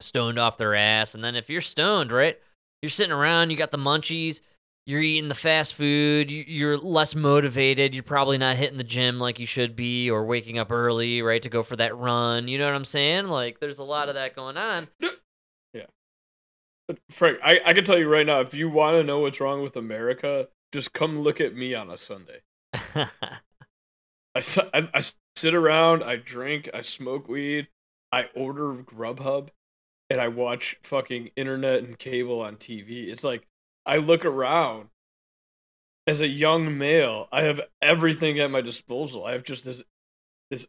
[SPEAKER 1] stoned off their ass. And then if you're stoned, right, you're sitting around, you got the munchies, you're eating the fast food, you- you're less motivated, you're probably not hitting the gym like you should be, or waking up early, right, to go for that run. You know what I'm saying? Like, there's a lot of that going on.
[SPEAKER 2] Frank, I, I can tell you right now, if you want to know what's wrong with America, just come look at me on a Sunday. I I sit around, I drink, I smoke weed, I order Grubhub, and I watch fucking internet and cable on TV. It's like I look around as a young male, I have everything at my disposal. I have just this this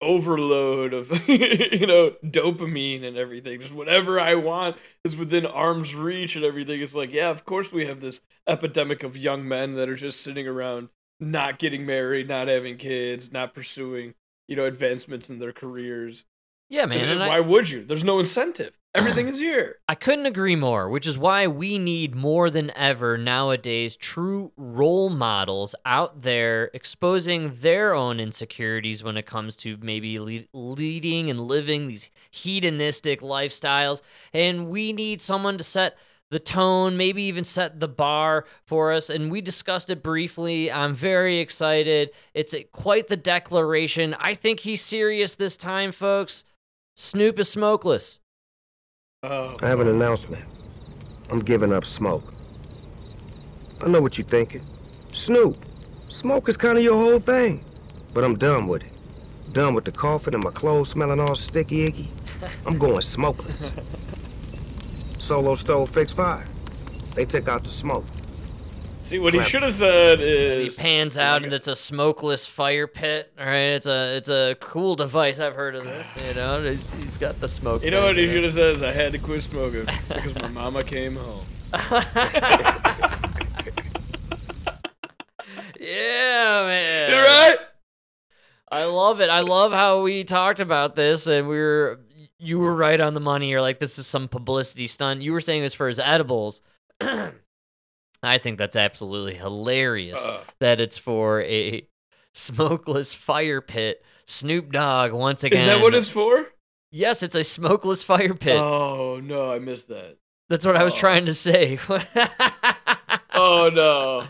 [SPEAKER 2] overload of you know dopamine and everything just whatever i want is within arm's reach and everything. It's like yeah of course we have this epidemic of young men that are just sitting around not getting married not having kids not pursuing you know advancements in their careers.
[SPEAKER 1] Yeah, man. And I,
[SPEAKER 2] why would you? There's no incentive everything is here
[SPEAKER 1] I couldn't agree more, which is why we need more than ever nowadays true role models out there exposing their own insecurities when it comes to maybe le- leading and living these hedonistic lifestyles. And we need someone to set the tone, maybe even set the bar for us. And we discussed it briefly. I'm very excited. It's quite the declaration. I think he's serious this time, folks. Snoop is smokeless.
[SPEAKER 2] Oh
[SPEAKER 8] I have an announcement. I'm giving up smoke. I know what you're thinking. Snoop, smoke is kind of your whole thing. But I'm done with it. Done with the coughing and my clothes smelling all sticky icky. I'm going smokeless. Solo stove fix fire. They took out the smoke.
[SPEAKER 2] See what he should have said is he
[SPEAKER 1] pans out and it's a smokeless fire pit. All right, it's a it's a cool device. I've heard of this. You know, he's, he's got the smoke.
[SPEAKER 2] you know what he should have said is i had to quit smoking because my mama came home
[SPEAKER 1] yeah, man.
[SPEAKER 2] you're right
[SPEAKER 1] I love it. I love how we talked about this, and we were you were right on the money. You're like, this is some publicity stunt. You were saying this for his edibles. I think that's absolutely hilarious
[SPEAKER 2] Uh,
[SPEAKER 1] that it's for a smokeless fire pit. Snoop Dogg once again.
[SPEAKER 2] is that what it's for
[SPEAKER 1] Yes, it's a smokeless fire pit.
[SPEAKER 2] oh no i missed that
[SPEAKER 1] That's what I was
[SPEAKER 2] oh.
[SPEAKER 1] trying to say.
[SPEAKER 2] oh no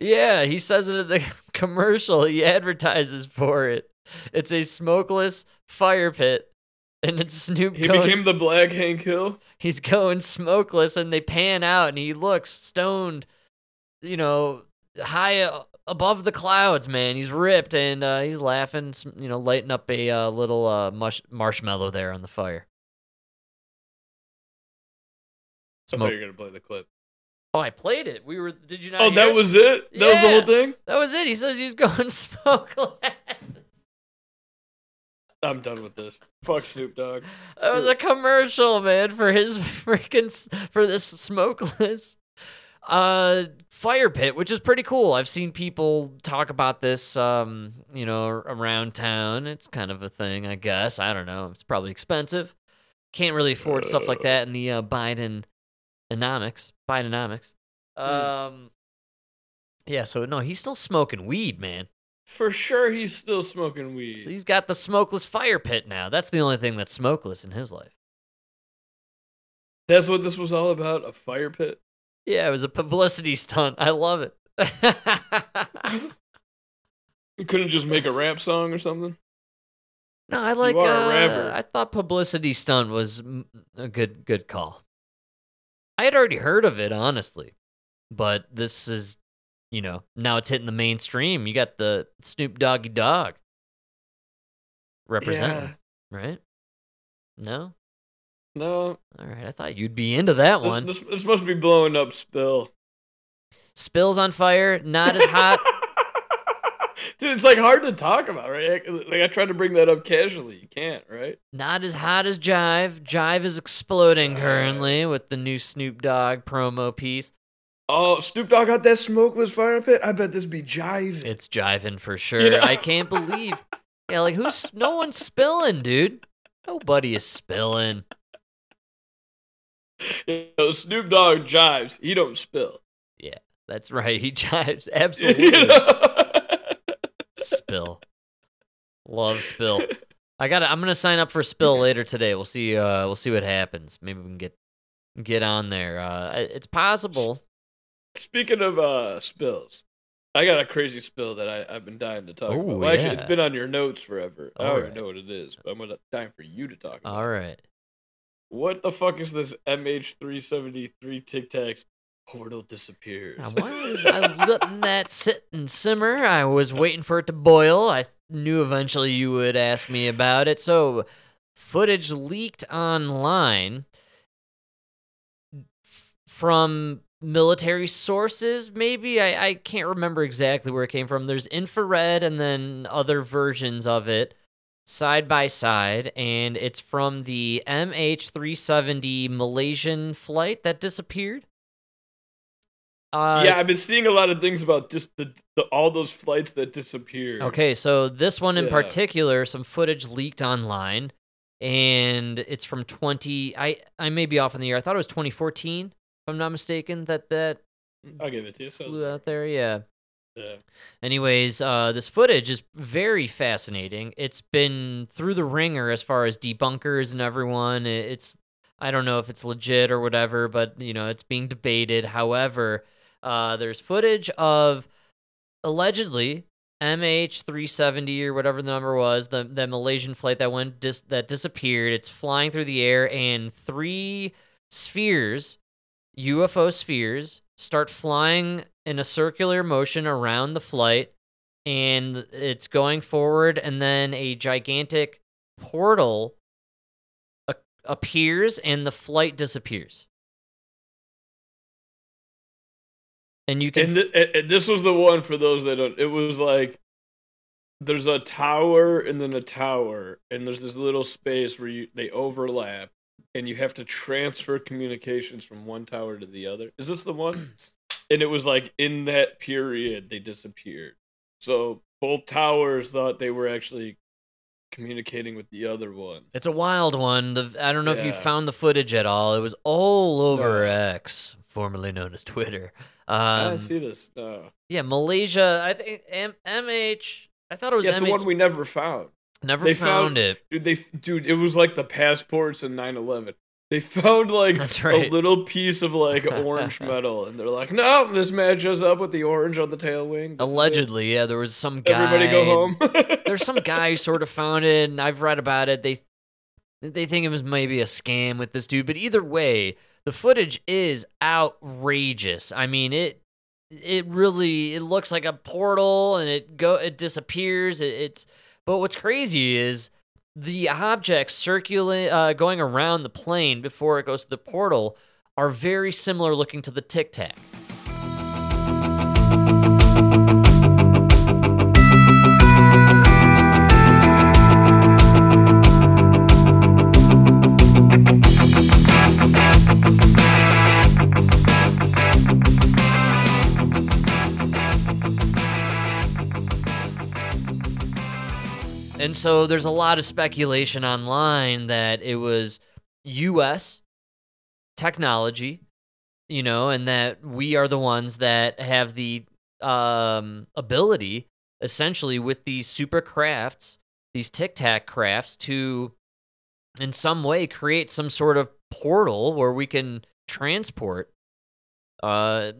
[SPEAKER 1] Yeah, he says it in the commercial. He advertises for it. It's a smokeless fire pit, and it's Snoop.
[SPEAKER 2] He became the Black Hank Hill.
[SPEAKER 1] He's going smokeless, and they pan out, and he looks stoned. You know, high above the clouds, man. He's ripped, and uh, he's laughing. You know, lighting up a uh, little uh, mush- marshmallow there on the fire.
[SPEAKER 2] I thought you were gonna play the clip.
[SPEAKER 1] Oh, I played it. We were. Did you not?
[SPEAKER 2] Oh, that
[SPEAKER 1] it?
[SPEAKER 2] was it. That was the whole thing.
[SPEAKER 1] That was it. He says he's going smokeless.
[SPEAKER 2] I'm done with this. Fuck Snoop Dogg.
[SPEAKER 1] That was a commercial, man, for his freaking for this smokeless uh fire pit, which is pretty cool. I've seen people talk about this um, you know, around town. It's kind of a thing, I guess. I don't know. It's probably expensive. Can't really afford stuff like that in the uh, Biden economics. Bidenomics. Um Yeah, so no, he's still smoking weed, man.
[SPEAKER 2] For sure, he's still smoking weed.
[SPEAKER 1] He's got the smokeless fire pit now. That's the only thing that's smokeless in his life.
[SPEAKER 2] That's what this was all about. A fire pit.
[SPEAKER 1] Yeah, it was a publicity stunt. I love it.
[SPEAKER 2] You couldn't just make a rap song or something.
[SPEAKER 1] no, I like.
[SPEAKER 2] are a
[SPEAKER 1] uh,
[SPEAKER 2] rapper.
[SPEAKER 1] I thought publicity stunt was a good good call. I had already heard of it, honestly, but this is, you know, now it's hitting the mainstream. You got the Snoop Doggy Dogg representing, right? No,
[SPEAKER 2] No,
[SPEAKER 1] all right. I thought you'd be into that
[SPEAKER 2] this,
[SPEAKER 1] one.
[SPEAKER 2] this, this must be blowing up. Spill.
[SPEAKER 1] Spills on fire, not as hot.
[SPEAKER 2] Dude, it's like hard to talk about, right? Like I tried to bring that up casually. You can't, right?
[SPEAKER 1] Not as hot as Jive. Jive is exploding
[SPEAKER 2] Jive.
[SPEAKER 1] currently with the new Snoop Dogg promo piece.
[SPEAKER 2] Oh, Snoop Dogg got that smokeless fire pit. I bet this be jiving.
[SPEAKER 1] It's jiving for sure.
[SPEAKER 2] You know?
[SPEAKER 1] I can't believe. Yeah, like who's no one's spilling, dude. Nobody is spilling.
[SPEAKER 2] You know, Snoop Dogg jives. He don't spill.
[SPEAKER 1] Yeah, that's right. He jives
[SPEAKER 2] You
[SPEAKER 1] absolutely.
[SPEAKER 2] know?
[SPEAKER 1] Spill. Love spill. I got. I'm gonna sign up for spill later today. We'll see. Uh, we'll see what happens. Maybe we can get get on there. Uh, it's possible.
[SPEAKER 2] Speaking of uh spills, I got a crazy spill that I, I've been dying to talk
[SPEAKER 1] Ooh,
[SPEAKER 2] about. Well, actually, it's been on your notes forever. I
[SPEAKER 1] All
[SPEAKER 2] already
[SPEAKER 1] right.
[SPEAKER 2] know what it is, but I'm gonna time for you to talk about.
[SPEAKER 1] All right.
[SPEAKER 2] What the fuck is this MH373 Tic Tacs portal disappears?
[SPEAKER 1] I was, I was letting that sit and simmer. I was waiting for it to boil. I knew eventually you would ask me about it. So, footage leaked online from military sources, maybe. I, I can't remember exactly where it came from. There's infrared and then other versions of it side by side, and it's from the MH370 Malaysian flight that disappeared. Uh,
[SPEAKER 2] yeah, I've been seeing a lot of things about just the, the all those flights that disappeared.
[SPEAKER 1] Okay, so this one in
[SPEAKER 2] Yeah.
[SPEAKER 1] particular, some footage leaked online, and it's from 20. I I may be off in the year. I thought it was 2014, if I'm not mistaken. That that
[SPEAKER 2] I'll give it to you. So,
[SPEAKER 1] flew out there. Yeah.
[SPEAKER 2] yeah.
[SPEAKER 1] Anyways, uh, this footage is very fascinating. It's been through the ringer as far as debunkers and everyone. It's I don't know if it's legit or whatever, but you know it's being debated. However, uh, there's footage of allegedly MH370 or whatever the number was, the the Malaysian flight that went dis- that disappeared. It's flying through the air, and three spheres, UFO spheres, start flying in a circular motion around the flight, and it's going forward, and then a gigantic portal a- appears, and the flight disappears. And you can
[SPEAKER 2] And, th- and- this was the one for those that don't. It was like there's a tower and then a tower, and there's this little space where you they overlap, and you have to transfer communications from one tower to the other. Is this the one? and it was like in that period they disappeared. So both towers thought they were actually communicating with the other one.
[SPEAKER 1] It's a wild one. The I don't know if you found the footage at all. It was all over
[SPEAKER 2] No.
[SPEAKER 1] X, formerly known as Twitter.
[SPEAKER 2] I
[SPEAKER 1] Um,
[SPEAKER 2] see this. No.
[SPEAKER 1] yeah, Malaysia. I think M- MH. I thought it was
[SPEAKER 2] Yeah, it's
[SPEAKER 1] MH.
[SPEAKER 2] the one we never found.
[SPEAKER 1] Never
[SPEAKER 2] they
[SPEAKER 1] found,
[SPEAKER 2] found-
[SPEAKER 1] it.
[SPEAKER 2] Dude, they dude, it was like the passports in 9/11. They found like
[SPEAKER 1] right.
[SPEAKER 2] a little piece of like orange metal, and they're like, "No, this matches up with the orange on the tail wing." This.
[SPEAKER 1] Allegedly, yeah, there was some guy.
[SPEAKER 2] everybody go home.
[SPEAKER 1] There's some guy who sort of found it, and I've read about it. They they think it was maybe a scam with this dude, but either way, the footage is outrageous. I mean it it really it looks like a portal, and it go it disappears. It, it's but what's crazy is the objects circulating, uh, going around the plane before it goes to the portal are very similar looking to the Tic Tac. And so there's a lot of speculation online that it was US technology, you know, and that we are the ones that have the um, ability, essentially, with these super crafts, these tic tac crafts, to in some way create some sort of portal where we can transport uh,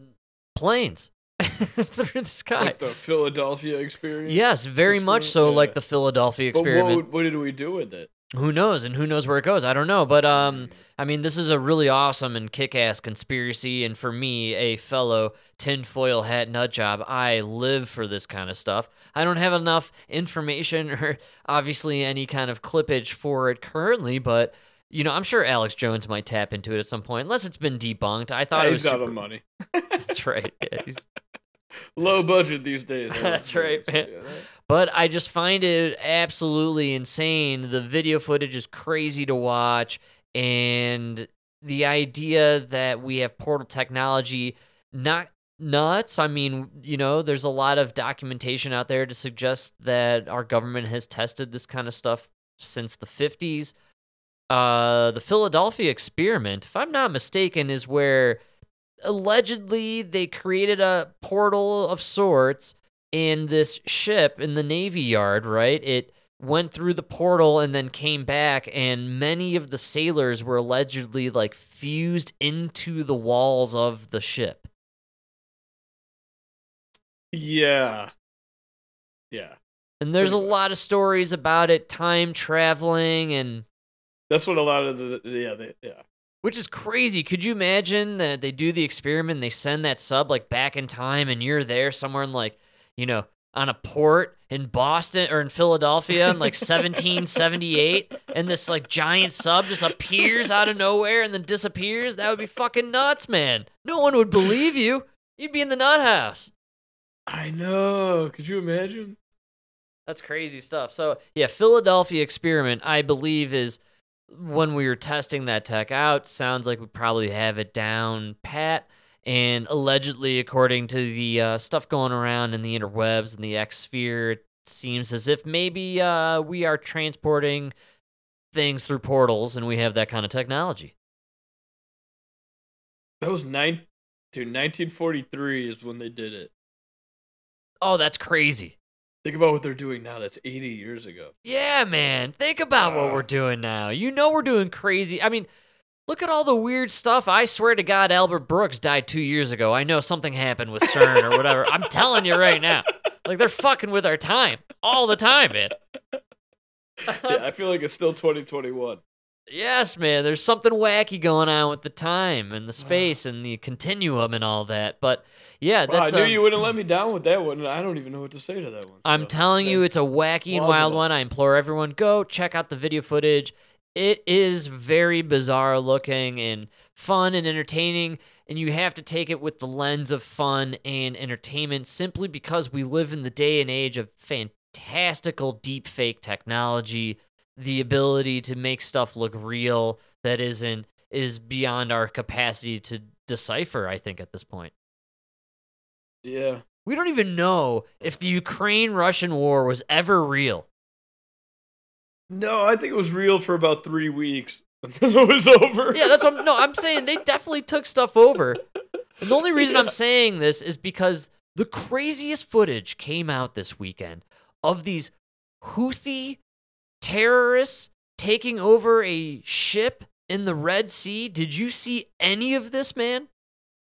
[SPEAKER 1] planes through the sky.
[SPEAKER 2] Like the Philadelphia experience.
[SPEAKER 1] Yes, very much so
[SPEAKER 2] Yeah.
[SPEAKER 1] like the Philadelphia experiment.
[SPEAKER 2] what, what did we do with it?
[SPEAKER 1] Who knows and who knows where it goes? I don't know, but um I mean this is a really awesome and kick-ass conspiracy and for me, a fellow tinfoil hat nut job, I live for this kind of stuff. I don't have enough information or obviously any kind of clippage for it currently, but you know, I'm sure Alex Jones might tap into it at some point, unless it's been debunked. I thought
[SPEAKER 2] Yeah,
[SPEAKER 1] it was
[SPEAKER 2] he's out
[SPEAKER 1] super-
[SPEAKER 2] of money.
[SPEAKER 1] That's right. Yeah,
[SPEAKER 2] Low budget these days.
[SPEAKER 1] That's right, man.
[SPEAKER 2] Yeah,
[SPEAKER 1] But I just find it absolutely insane. The video footage is crazy to watch. And the idea that we have portal technology, not nuts. I mean, you know, there's a lot of documentation out there to suggest that our government has tested this kind of stuff since the 50s. Uh, the Philadelphia experiment, if I'm not mistaken, is where allegedly they created a portal of sorts in this ship in the Navy Yard, right? It went through the portal and then came back, and many of the sailors were allegedly like fused into the walls of the ship.
[SPEAKER 2] Yeah. Yeah.
[SPEAKER 1] And there's a lot of stories about it, time traveling, and
[SPEAKER 2] That's what a lot of the yeah they, yeah.
[SPEAKER 1] Which is crazy. Could you imagine that they do the experiment, and they send that sub like back in time, and you're there somewhere in like, you know, on a port in Boston or in Philadelphia in like 1778, and this like giant sub just appears out of nowhere and then disappears? That would be fucking nuts, man. No one would believe you. You'd be in the nut house.
[SPEAKER 2] I know. Could you imagine?
[SPEAKER 1] That's crazy stuff. So yeah, Philadelphia experiment, I believe, is when we were testing that tech out. Sounds like we probably have it down pat. And allegedly, according to the uh, stuff going around in the interwebs and the X sphere, it seems as if maybe uh, we are transporting things through portals, and we have that kind of technology.
[SPEAKER 2] That was nine, dude. 1943 is when they did it.
[SPEAKER 1] Oh, that's crazy.
[SPEAKER 2] Think about what they're doing now. That's 80 years ago.
[SPEAKER 1] Yeah, man. Think about what we're doing now. You know we're doing crazy. I mean, look at all the weird stuff. I swear to God, Albert Brooks died two years ago. I know something happened with CERN or whatever. I'm telling you right now. Like they're fucking with our time all the time, man.
[SPEAKER 2] Yeah, I feel like it's still 2021.
[SPEAKER 1] Yes, man. There's something wacky going on with the time and the space and the continuum and all that. But yeah,
[SPEAKER 2] Wow, I knew
[SPEAKER 1] um,
[SPEAKER 2] you wouldn't let me down with that one. I don't even know what to say to that one.
[SPEAKER 1] I'm
[SPEAKER 2] so,
[SPEAKER 1] telling you, it's a wacky and wild one. I implore everyone go check out the video footage. It is very bizarre looking and fun and entertaining, and you have to take it with the lens of fun and entertainment simply because we live in the day and age of fantastical deep fake technology, the ability to make stuff look real that isn't is beyond our capacity to decipher, I think at this point.
[SPEAKER 2] Yeah.
[SPEAKER 1] We don't even know if the Ukraine Russian war was ever real.
[SPEAKER 2] No, I think it was real for about three weeks. And then it was over.
[SPEAKER 1] Yeah, that's what I'm, no, I'm saying they definitely took stuff over. And the only reason I'm saying this is because the craziest footage came out this weekend of these Houthi terrorists taking over a ship in the Red Sea. Did you see any of this, man?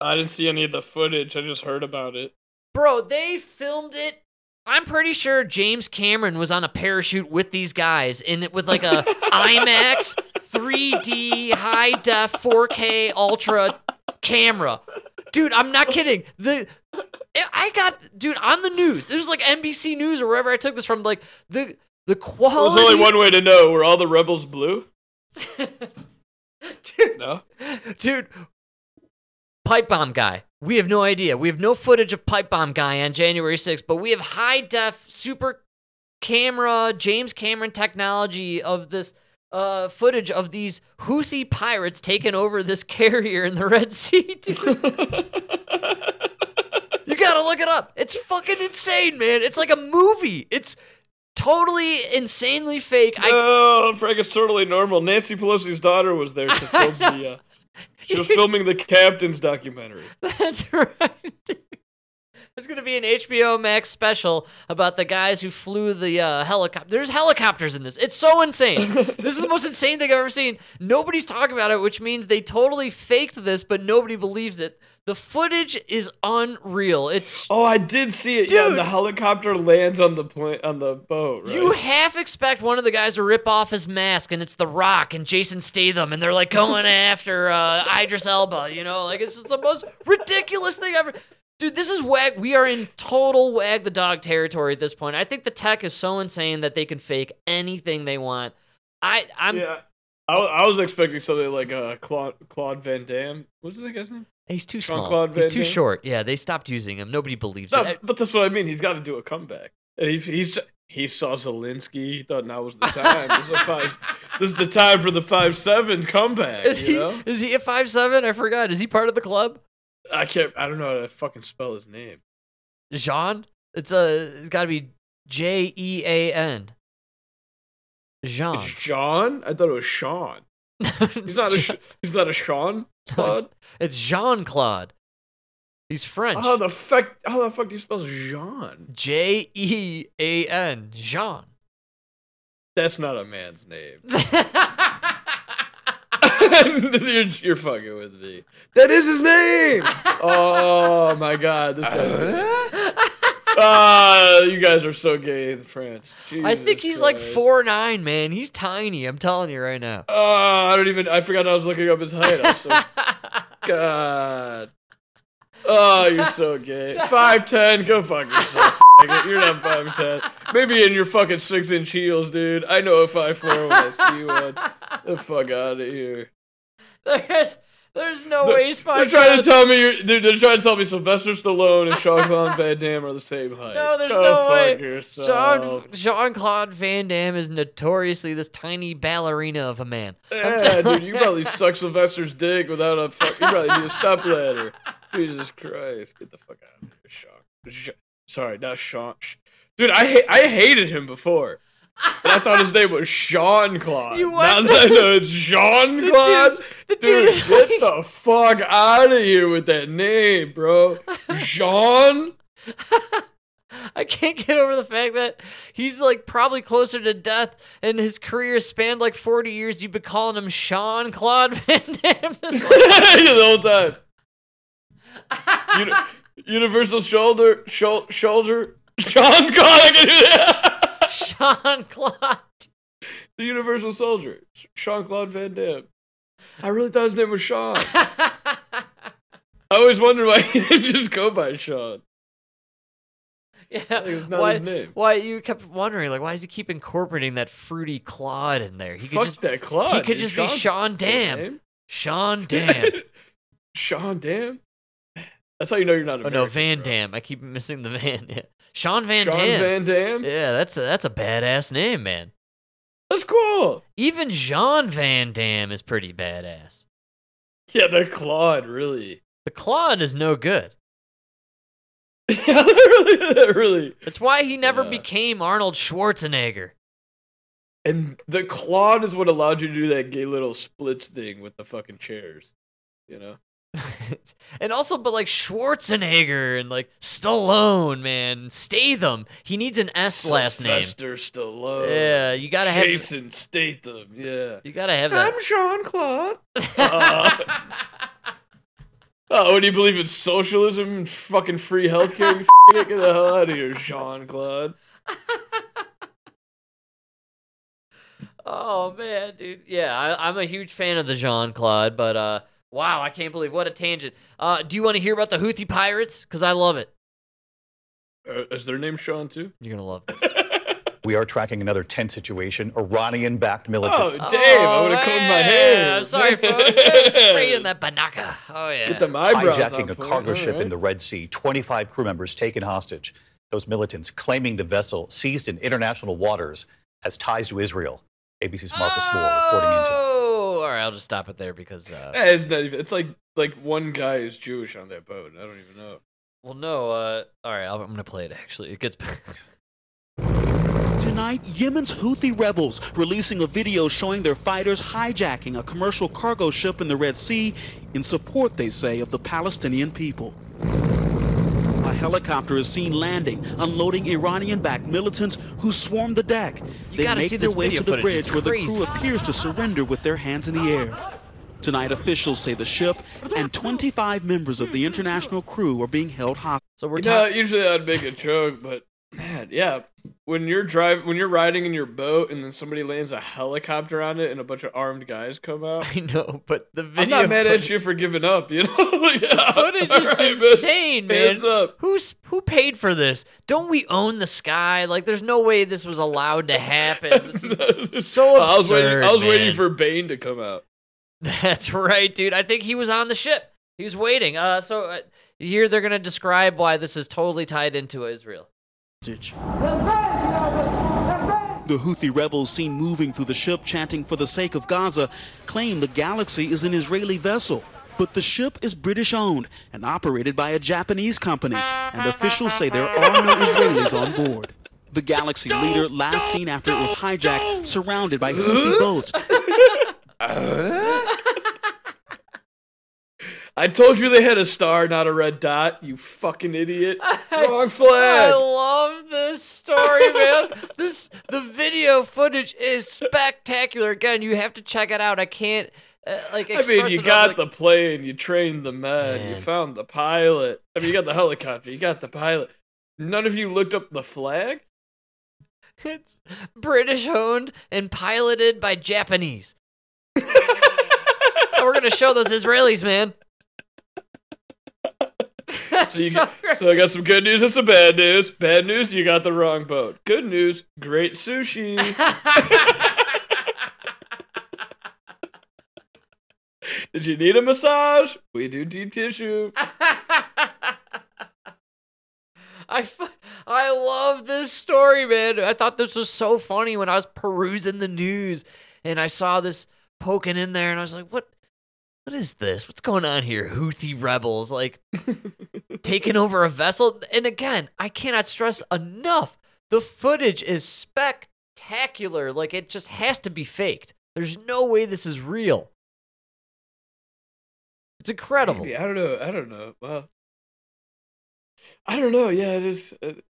[SPEAKER 2] I didn't see any of the footage. I just heard about it.
[SPEAKER 1] Bro, they filmed it. I'm pretty sure James Cameron was on a parachute with these guys in it with like a IMAX 3D high def 4K ultra camera. Dude, I'm not kidding. The I got dude on the news. It was like NBC News or wherever I took this from. Like the the quality.
[SPEAKER 2] There's only one way to know. Were all the rebels blue?
[SPEAKER 1] dude,
[SPEAKER 2] No.
[SPEAKER 1] dude, Pipe Bomb Guy. We have no idea. We have no footage of Pipe Bomb Guy on January 6th, but we have high def, super camera, James Cameron technology of this uh, footage of these Houthi pirates taking over this carrier in the Red Sea. You gotta look it up. It's fucking insane, man. It's like a movie. It's totally insanely fake. I
[SPEAKER 2] No, Frank, it's totally normal. Nancy Pelosi's daughter was there to film the. Uh, she was filming the captain's documentary.
[SPEAKER 1] That's right. There's gonna be an HBO Max special about the guys who flew the uh, helicopter. There's helicopters in this. It's so insane. this is the most insane thing I've ever seen. Nobody's talking about it, which means they totally faked this, but nobody believes it. The footage is unreal. It's
[SPEAKER 2] Oh, I did see it. Yeah,
[SPEAKER 1] Dude.
[SPEAKER 2] the helicopter lands on the plane on the boat. Right?
[SPEAKER 1] You half expect one of the guys to rip off his mask, and it's The Rock and Jason Statham, and they're like going after uh, Idris Elba. You know, like it's just the most ridiculous thing ever. Dude, this is wag. We are in total wag the dog territory at this point. I think the tech is so insane that they can fake anything they want. I, I'm.
[SPEAKER 2] yeah. I, I was expecting something like uh, Claude, Claude Van Damme. What's that guy's name?
[SPEAKER 1] He's too small.
[SPEAKER 2] Jean-Claude
[SPEAKER 1] He's
[SPEAKER 2] Van
[SPEAKER 1] too
[SPEAKER 2] Damme?
[SPEAKER 1] short. Yeah, they stopped using him. Nobody believes
[SPEAKER 2] No,
[SPEAKER 1] it.
[SPEAKER 2] but that's what I mean. He's got to do a comeback. And he he's he saw Zelensky. He thought now was the time. this, is a five, this is the time for the five seven comeback.
[SPEAKER 1] Is
[SPEAKER 2] you
[SPEAKER 1] he?
[SPEAKER 2] know?
[SPEAKER 1] Is he a five seven? I forgot. Is he part of the club?
[SPEAKER 2] I can't. I don't know how to fucking spell his name.
[SPEAKER 1] Jean? It's a. It's got to be J E A N. Jean.
[SPEAKER 2] It's John. I thought it was Sean. He's not a. He's not a Sean. Claude.
[SPEAKER 1] It's Jean Claude. He's French.
[SPEAKER 2] How the fuck? How the fuck do you spell Jean?
[SPEAKER 1] J E A N. Jean.
[SPEAKER 2] That's not a man's name. you're, you're fucking with me. That is his name. Oh my god, this guy's. Ah, you guys are so gay in France.
[SPEAKER 1] I think
[SPEAKER 2] Jesus
[SPEAKER 1] he's like four nine, man. He's tiny. I'm telling you right now.
[SPEAKER 2] Oh, I don't even. I forgot I was looking up his height. So, God. Oh, you're so gay. Five ten. Go fuck yourself. You're not five ten. Maybe in your fucking six inch heels, dude. I know a five four when I see one. The fuck out of here.
[SPEAKER 1] There's, there's no
[SPEAKER 2] They're,
[SPEAKER 1] way he's
[SPEAKER 2] they're
[SPEAKER 1] five.
[SPEAKER 2] trying to tell me you're, they're, they're trying to tell me Sylvester Stallone and Sean Claude Van Damme are the same height.
[SPEAKER 1] No, there's
[SPEAKER 2] Go
[SPEAKER 1] no way.
[SPEAKER 2] yourself.
[SPEAKER 1] Jean Jean Claude Van Damme is notoriously this tiny ballerina of a man.
[SPEAKER 2] Yeah, dude, you probably suck Sylvester's dick without a fuck. You probably need a step ladder. Jesus Christ, get the fuck out of here, Sean. Sorry, not Sean. Dude, I ha- I hated him before. I thought his name was Sean Claude.
[SPEAKER 1] You
[SPEAKER 2] now
[SPEAKER 1] what?
[SPEAKER 2] that I know it's
[SPEAKER 1] The
[SPEAKER 2] Claude,
[SPEAKER 1] dude's- the
[SPEAKER 2] dude,
[SPEAKER 1] dude is
[SPEAKER 2] get the fuck out of here with that name, bro. Sean.
[SPEAKER 1] I can't get over the fact that he's like probably closer to death and his career spanned like 40 years. You've been calling him Sean Claude Van Damme this whole
[SPEAKER 2] the whole time. Uni- Universal shoulder, shou- shoulder, Sean Claude. I can do that.
[SPEAKER 1] Sean Claude.
[SPEAKER 2] the Universal Soldier, Sean Claude Van Damme. I really thought his name was Sean. I always wondered why he didn't just go by Sean.
[SPEAKER 1] yeah.
[SPEAKER 2] Like, it's not
[SPEAKER 1] why,
[SPEAKER 2] his name.
[SPEAKER 1] why you kept wondering like why does he keep incorporating that fruity Claude in there? He could
[SPEAKER 2] Fuck
[SPEAKER 1] just
[SPEAKER 2] that Claude.
[SPEAKER 1] he could just be Sean Dam. Sean Dam.
[SPEAKER 2] Sean Dam. That's how you know you're not
[SPEAKER 1] oh no, Van
[SPEAKER 2] bro.
[SPEAKER 1] Dam. I keep missing the Van. Yeah. Sean Van
[SPEAKER 2] Sean
[SPEAKER 1] Dam.
[SPEAKER 2] Van Dam.
[SPEAKER 1] Yeah, that's a, that's a badass name, man.
[SPEAKER 2] That's cool.
[SPEAKER 1] Even Jean Van Dam is pretty badass.
[SPEAKER 2] Yeah, the Claude really.
[SPEAKER 1] The Claude is no good.
[SPEAKER 2] yeah, really, really.
[SPEAKER 1] That's why he never
[SPEAKER 2] Yeah.
[SPEAKER 1] became Arnold Schwarzenegger.
[SPEAKER 2] And the Claude is what allowed you to do that gay little splits thing with the fucking chairs. You know?
[SPEAKER 1] and also, but like Schwarzenegger and like Stallone, man, Statham. He needs an S last name.
[SPEAKER 2] Sylvester Stallone.
[SPEAKER 1] Yeah, you gotta have.
[SPEAKER 2] Jason Statham. Yeah.
[SPEAKER 1] You gotta have that.
[SPEAKER 2] I'm Sean Claude. Uh, oh, do you believe in socialism and fucking free healthcare? You f- get the hell out of here, Jean Claude.
[SPEAKER 1] Oh man, dude. Yeah, I, I'm a huge fan of the Jean Claude, but uh, wow, I can't believe what a tangent. Uh, do you want to hear about the Houthi pirates? Cause I love it.
[SPEAKER 2] Uh, is their name Sean too?
[SPEAKER 1] You're gonna love this.
[SPEAKER 9] We are tracking another tense situation. Iranian backed militant.
[SPEAKER 2] Oh, Dave, I would have combed my hair.
[SPEAKER 1] I'm sorry, folks. Spraying that banaka. Oh, yeah.
[SPEAKER 2] Get them eyebrows
[SPEAKER 9] hijacking a cargo
[SPEAKER 2] all
[SPEAKER 9] ship in the Red Sea, 25 crew members taken hostage. Those militants claiming the vessel seized in international waters has ties to Israel. ABC's Marcus Moore reporting into.
[SPEAKER 1] All right. I'll just stop it there because, uh,
[SPEAKER 2] Eh, it's not even. It's like like one guy is Jewish on that boat. I don't even know.
[SPEAKER 1] well, no. Uh, all right. I'll, I'm gonna play it. Actually, it gets.
[SPEAKER 10] Tonight, Yemen's Houthi rebels releasing a video showing their fighters hijacking a commercial cargo ship in the Red Sea in support, they say, of the Palestinian people. A helicopter is seen landing, unloading Iranian-backed militants who swarm the deck.
[SPEAKER 1] You
[SPEAKER 10] they make
[SPEAKER 1] see
[SPEAKER 10] their way to the bridge where the crew appears to surrender with their hands in the air. Tonight, officials say the ship and 25 members of the international crew are being held hostage.
[SPEAKER 1] So we're
[SPEAKER 2] You know, usually I'd make a joke, but man, yeah, when you're driving, when you're riding in your boat, and then somebody lands a helicopter on it, and a bunch of armed guys come out.
[SPEAKER 1] I know, but the video.
[SPEAKER 2] I'm not mad at you for giving up. You know, Like, yeah,
[SPEAKER 1] footage is
[SPEAKER 2] right, man.
[SPEAKER 1] insane, man.
[SPEAKER 2] Hands up.
[SPEAKER 1] Who's who paid for this? Don't we own the sky? Like, there's no way this was allowed to happen. So absurd.
[SPEAKER 2] I was waiting. I was waiting for Bane to come out.
[SPEAKER 1] That's right, dude. I think he was on the ship. He was waiting. Uh, so uh, here they're gonna describe why this is totally tied into Israel.
[SPEAKER 10] The Houthi rebels seen moving through the ship chanting for the sake of Gaza claim the Galaxy is an Israeli vessel. But the ship is British owned and operated by a Japanese company, and officials say there are no Israelis on board. The Galaxy leader last seen after it was hijacked, surrounded by Houthi boats.
[SPEAKER 2] I told you they had a star, not a red dot. You fucking idiot. Wrong flag.
[SPEAKER 1] I love this story, man. this the video footage is spectacular. Again, you have to check it out. I can't uh, like.
[SPEAKER 2] I mean, you got
[SPEAKER 1] like-
[SPEAKER 2] the plane, you trained the men, you found the pilot. I mean, you got the helicopter, you got the pilot. None of you looked up the flag?
[SPEAKER 1] It's British owned and piloted by Japanese. We're gonna show those Israelis, man.
[SPEAKER 2] So, you,
[SPEAKER 1] So
[SPEAKER 2] so I got some good news and some bad news. Bad news, you got the wrong boat. Good news, great sushi. Did you need a massage? We do deep tissue.
[SPEAKER 1] I, f- I love this story, man. I thought this was so funny when I was perusing the news and I saw this poking in there and I was like, what? What is this? What's going on here? Houthi rebels like taking over a vessel. And again, I cannot stress enough. The footage is spectacular. Like it just has to be faked. There's no way this is real. It's incredible.
[SPEAKER 2] Maybe, I don't know. I don't know. Well, I don't know. Yeah, it is. uh, It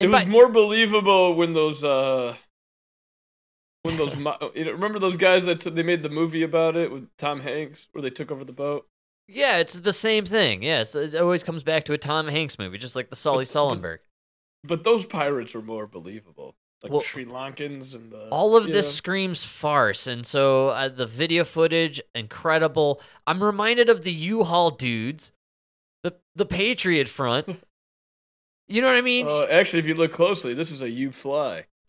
[SPEAKER 1] And
[SPEAKER 2] was
[SPEAKER 1] by-
[SPEAKER 2] more believable when those uh when those you know, remember those guys that t- they made the movie about it with Tom Hanks where they took over the boat.
[SPEAKER 1] Yeah, it's the same thing. Yes, it always comes back to a Tom Hanks movie, just like the Sully Sullenberg.
[SPEAKER 2] But those pirates were more believable, like
[SPEAKER 1] Well,
[SPEAKER 2] Sri Lankans and the
[SPEAKER 1] All of this
[SPEAKER 2] know.
[SPEAKER 1] screams farce, and so uh, the video footage incredible. I'm reminded of the U-Haul dudes, the the Patriot Front. You know what I mean?
[SPEAKER 2] Uh, actually, if you look closely, this is a U fly.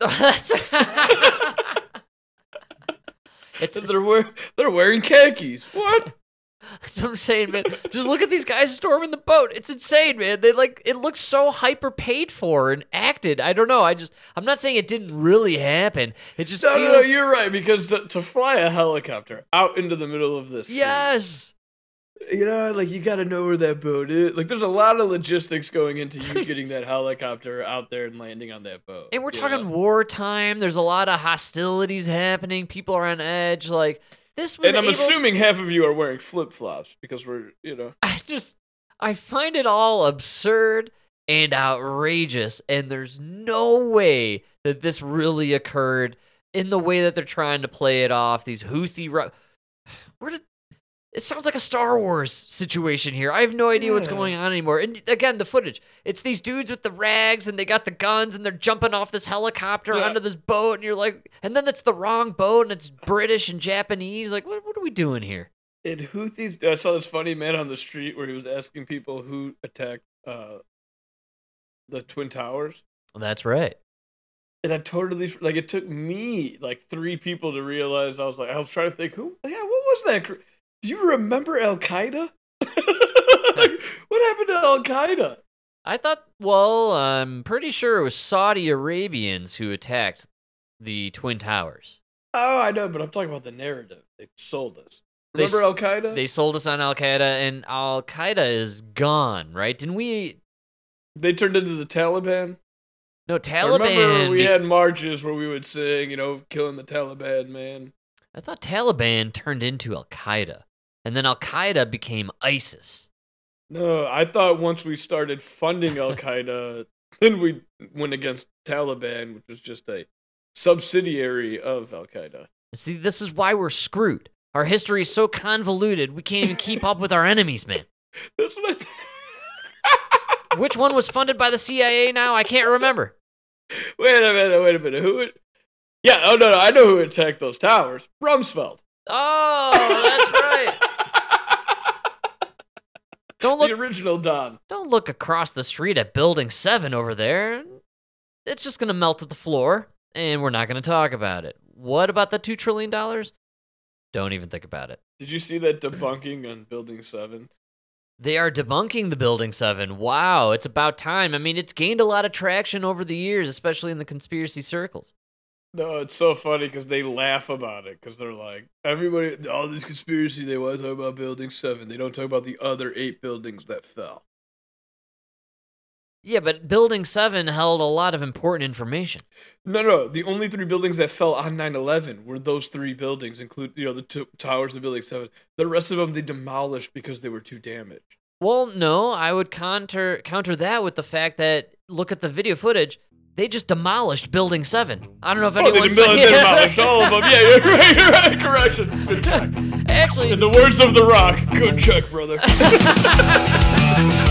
[SPEAKER 1] It's
[SPEAKER 2] They're wear- they're wearing khakis. What?
[SPEAKER 1] That's what I'm saying, man. Just look at these guys storming the boat. It's insane, man. They like it looks so hyper paid for and acted. I don't know. I just I'm not saying it didn't really happen. It just
[SPEAKER 2] No, no,
[SPEAKER 1] feels
[SPEAKER 2] no, you're right because to, to fly a helicopter out into the middle of this,
[SPEAKER 1] yes.
[SPEAKER 2] You know, like you got to know where that boat is. Like, there's a lot of logistics going into you getting that helicopter out there and landing on that boat.
[SPEAKER 1] And we're talking
[SPEAKER 2] know?
[SPEAKER 1] wartime. There's a lot of hostilities happening. People are on edge. Like this was.
[SPEAKER 2] And I'm
[SPEAKER 1] able-
[SPEAKER 2] assuming half of you are wearing flip flops because we're, you know,
[SPEAKER 1] I just I find it all absurd and outrageous, and there's no way that this really occurred in the way that they're trying to play it off. These Houthi, ru- where did it sounds like a Star Wars situation here. I have no idea what's going on anymore. And again, the footage. It's these dudes with the rags and they got the guns and they're jumping off this helicopter
[SPEAKER 2] Yeah.
[SPEAKER 1] onto this boat and you're like and then it's the wrong boat and it's British and Japanese. Like what what are we doing here?
[SPEAKER 2] and Houthis. I saw this funny man on the street where he was asking people who attacked uh, the Twin Towers.
[SPEAKER 1] That's right.
[SPEAKER 2] and I totally like it took me like three people to realize I was like I was trying to think who yeah what was that? Do you remember Al Qaeda? what happened to Al Qaeda?
[SPEAKER 1] I thought, well, I'm pretty sure it was Saudi Arabians who attacked the Twin Towers.
[SPEAKER 2] Oh, I know, but I'm talking about the narrative they sold us. Remember Al Qaeda?
[SPEAKER 1] They sold us on Al Qaeda, and Al Qaeda is gone, right? Didn't we?
[SPEAKER 2] They turned into the Taliban.
[SPEAKER 1] No,
[SPEAKER 2] I
[SPEAKER 1] Taliban.
[SPEAKER 2] remember we
[SPEAKER 1] be-
[SPEAKER 2] had marches where we would sing, you know, killing the Taliban, man.
[SPEAKER 1] I thought Taliban turned into Al Qaeda, and then Al Qaeda became ISIS.
[SPEAKER 2] No, I thought once we started funding Al Qaeda, then we went against Taliban, which was just a subsidiary of Al Qaeda.
[SPEAKER 1] See, this is why we're screwed. Our history is so convoluted, we can't even keep up with our enemies, man.
[SPEAKER 2] That's what I
[SPEAKER 1] Which one was funded by the CIA now? I can't remember.
[SPEAKER 2] Wait a minute, wait a minute. Who would Yeah, oh no, no, I know who attacked those towers. Rumsfeld.
[SPEAKER 1] Oh, that's right. Don't look The
[SPEAKER 2] original Don.
[SPEAKER 1] don't look across the street at building 7 over there. It's just going to melt at the floor and we're not going to talk about it. What about the 2 trillion dollars? Don't even think about it.
[SPEAKER 2] Did you see that debunking on Building 7?
[SPEAKER 1] They are debunking the Building 7. Wow, it's about time. I mean, it's gained a lot of traction over the years, especially in the conspiracy circles.
[SPEAKER 2] No, it's so funny because they laugh about it because they're like, everybody, all this conspiracy, they want to talk about Building 7. They don't talk about the other eight buildings that fell.
[SPEAKER 1] Yeah, but Building 7 held a lot of important information.
[SPEAKER 2] No, no, the only three buildings that fell on 9 11 were those three buildings, include, you know, the two towers of Building 7. The rest of them they demolished because they were too damaged.
[SPEAKER 1] Well, no, I would counter counter that with the fact that look at the video footage. They just demolished Building 7. I don't know if
[SPEAKER 2] Oh, they
[SPEAKER 1] anyone's
[SPEAKER 2] demol- they demolished all of them. Yeah, you're right, you're right. Correction. Good check.
[SPEAKER 1] Actually,
[SPEAKER 2] In the words of The Rock, good check, brother.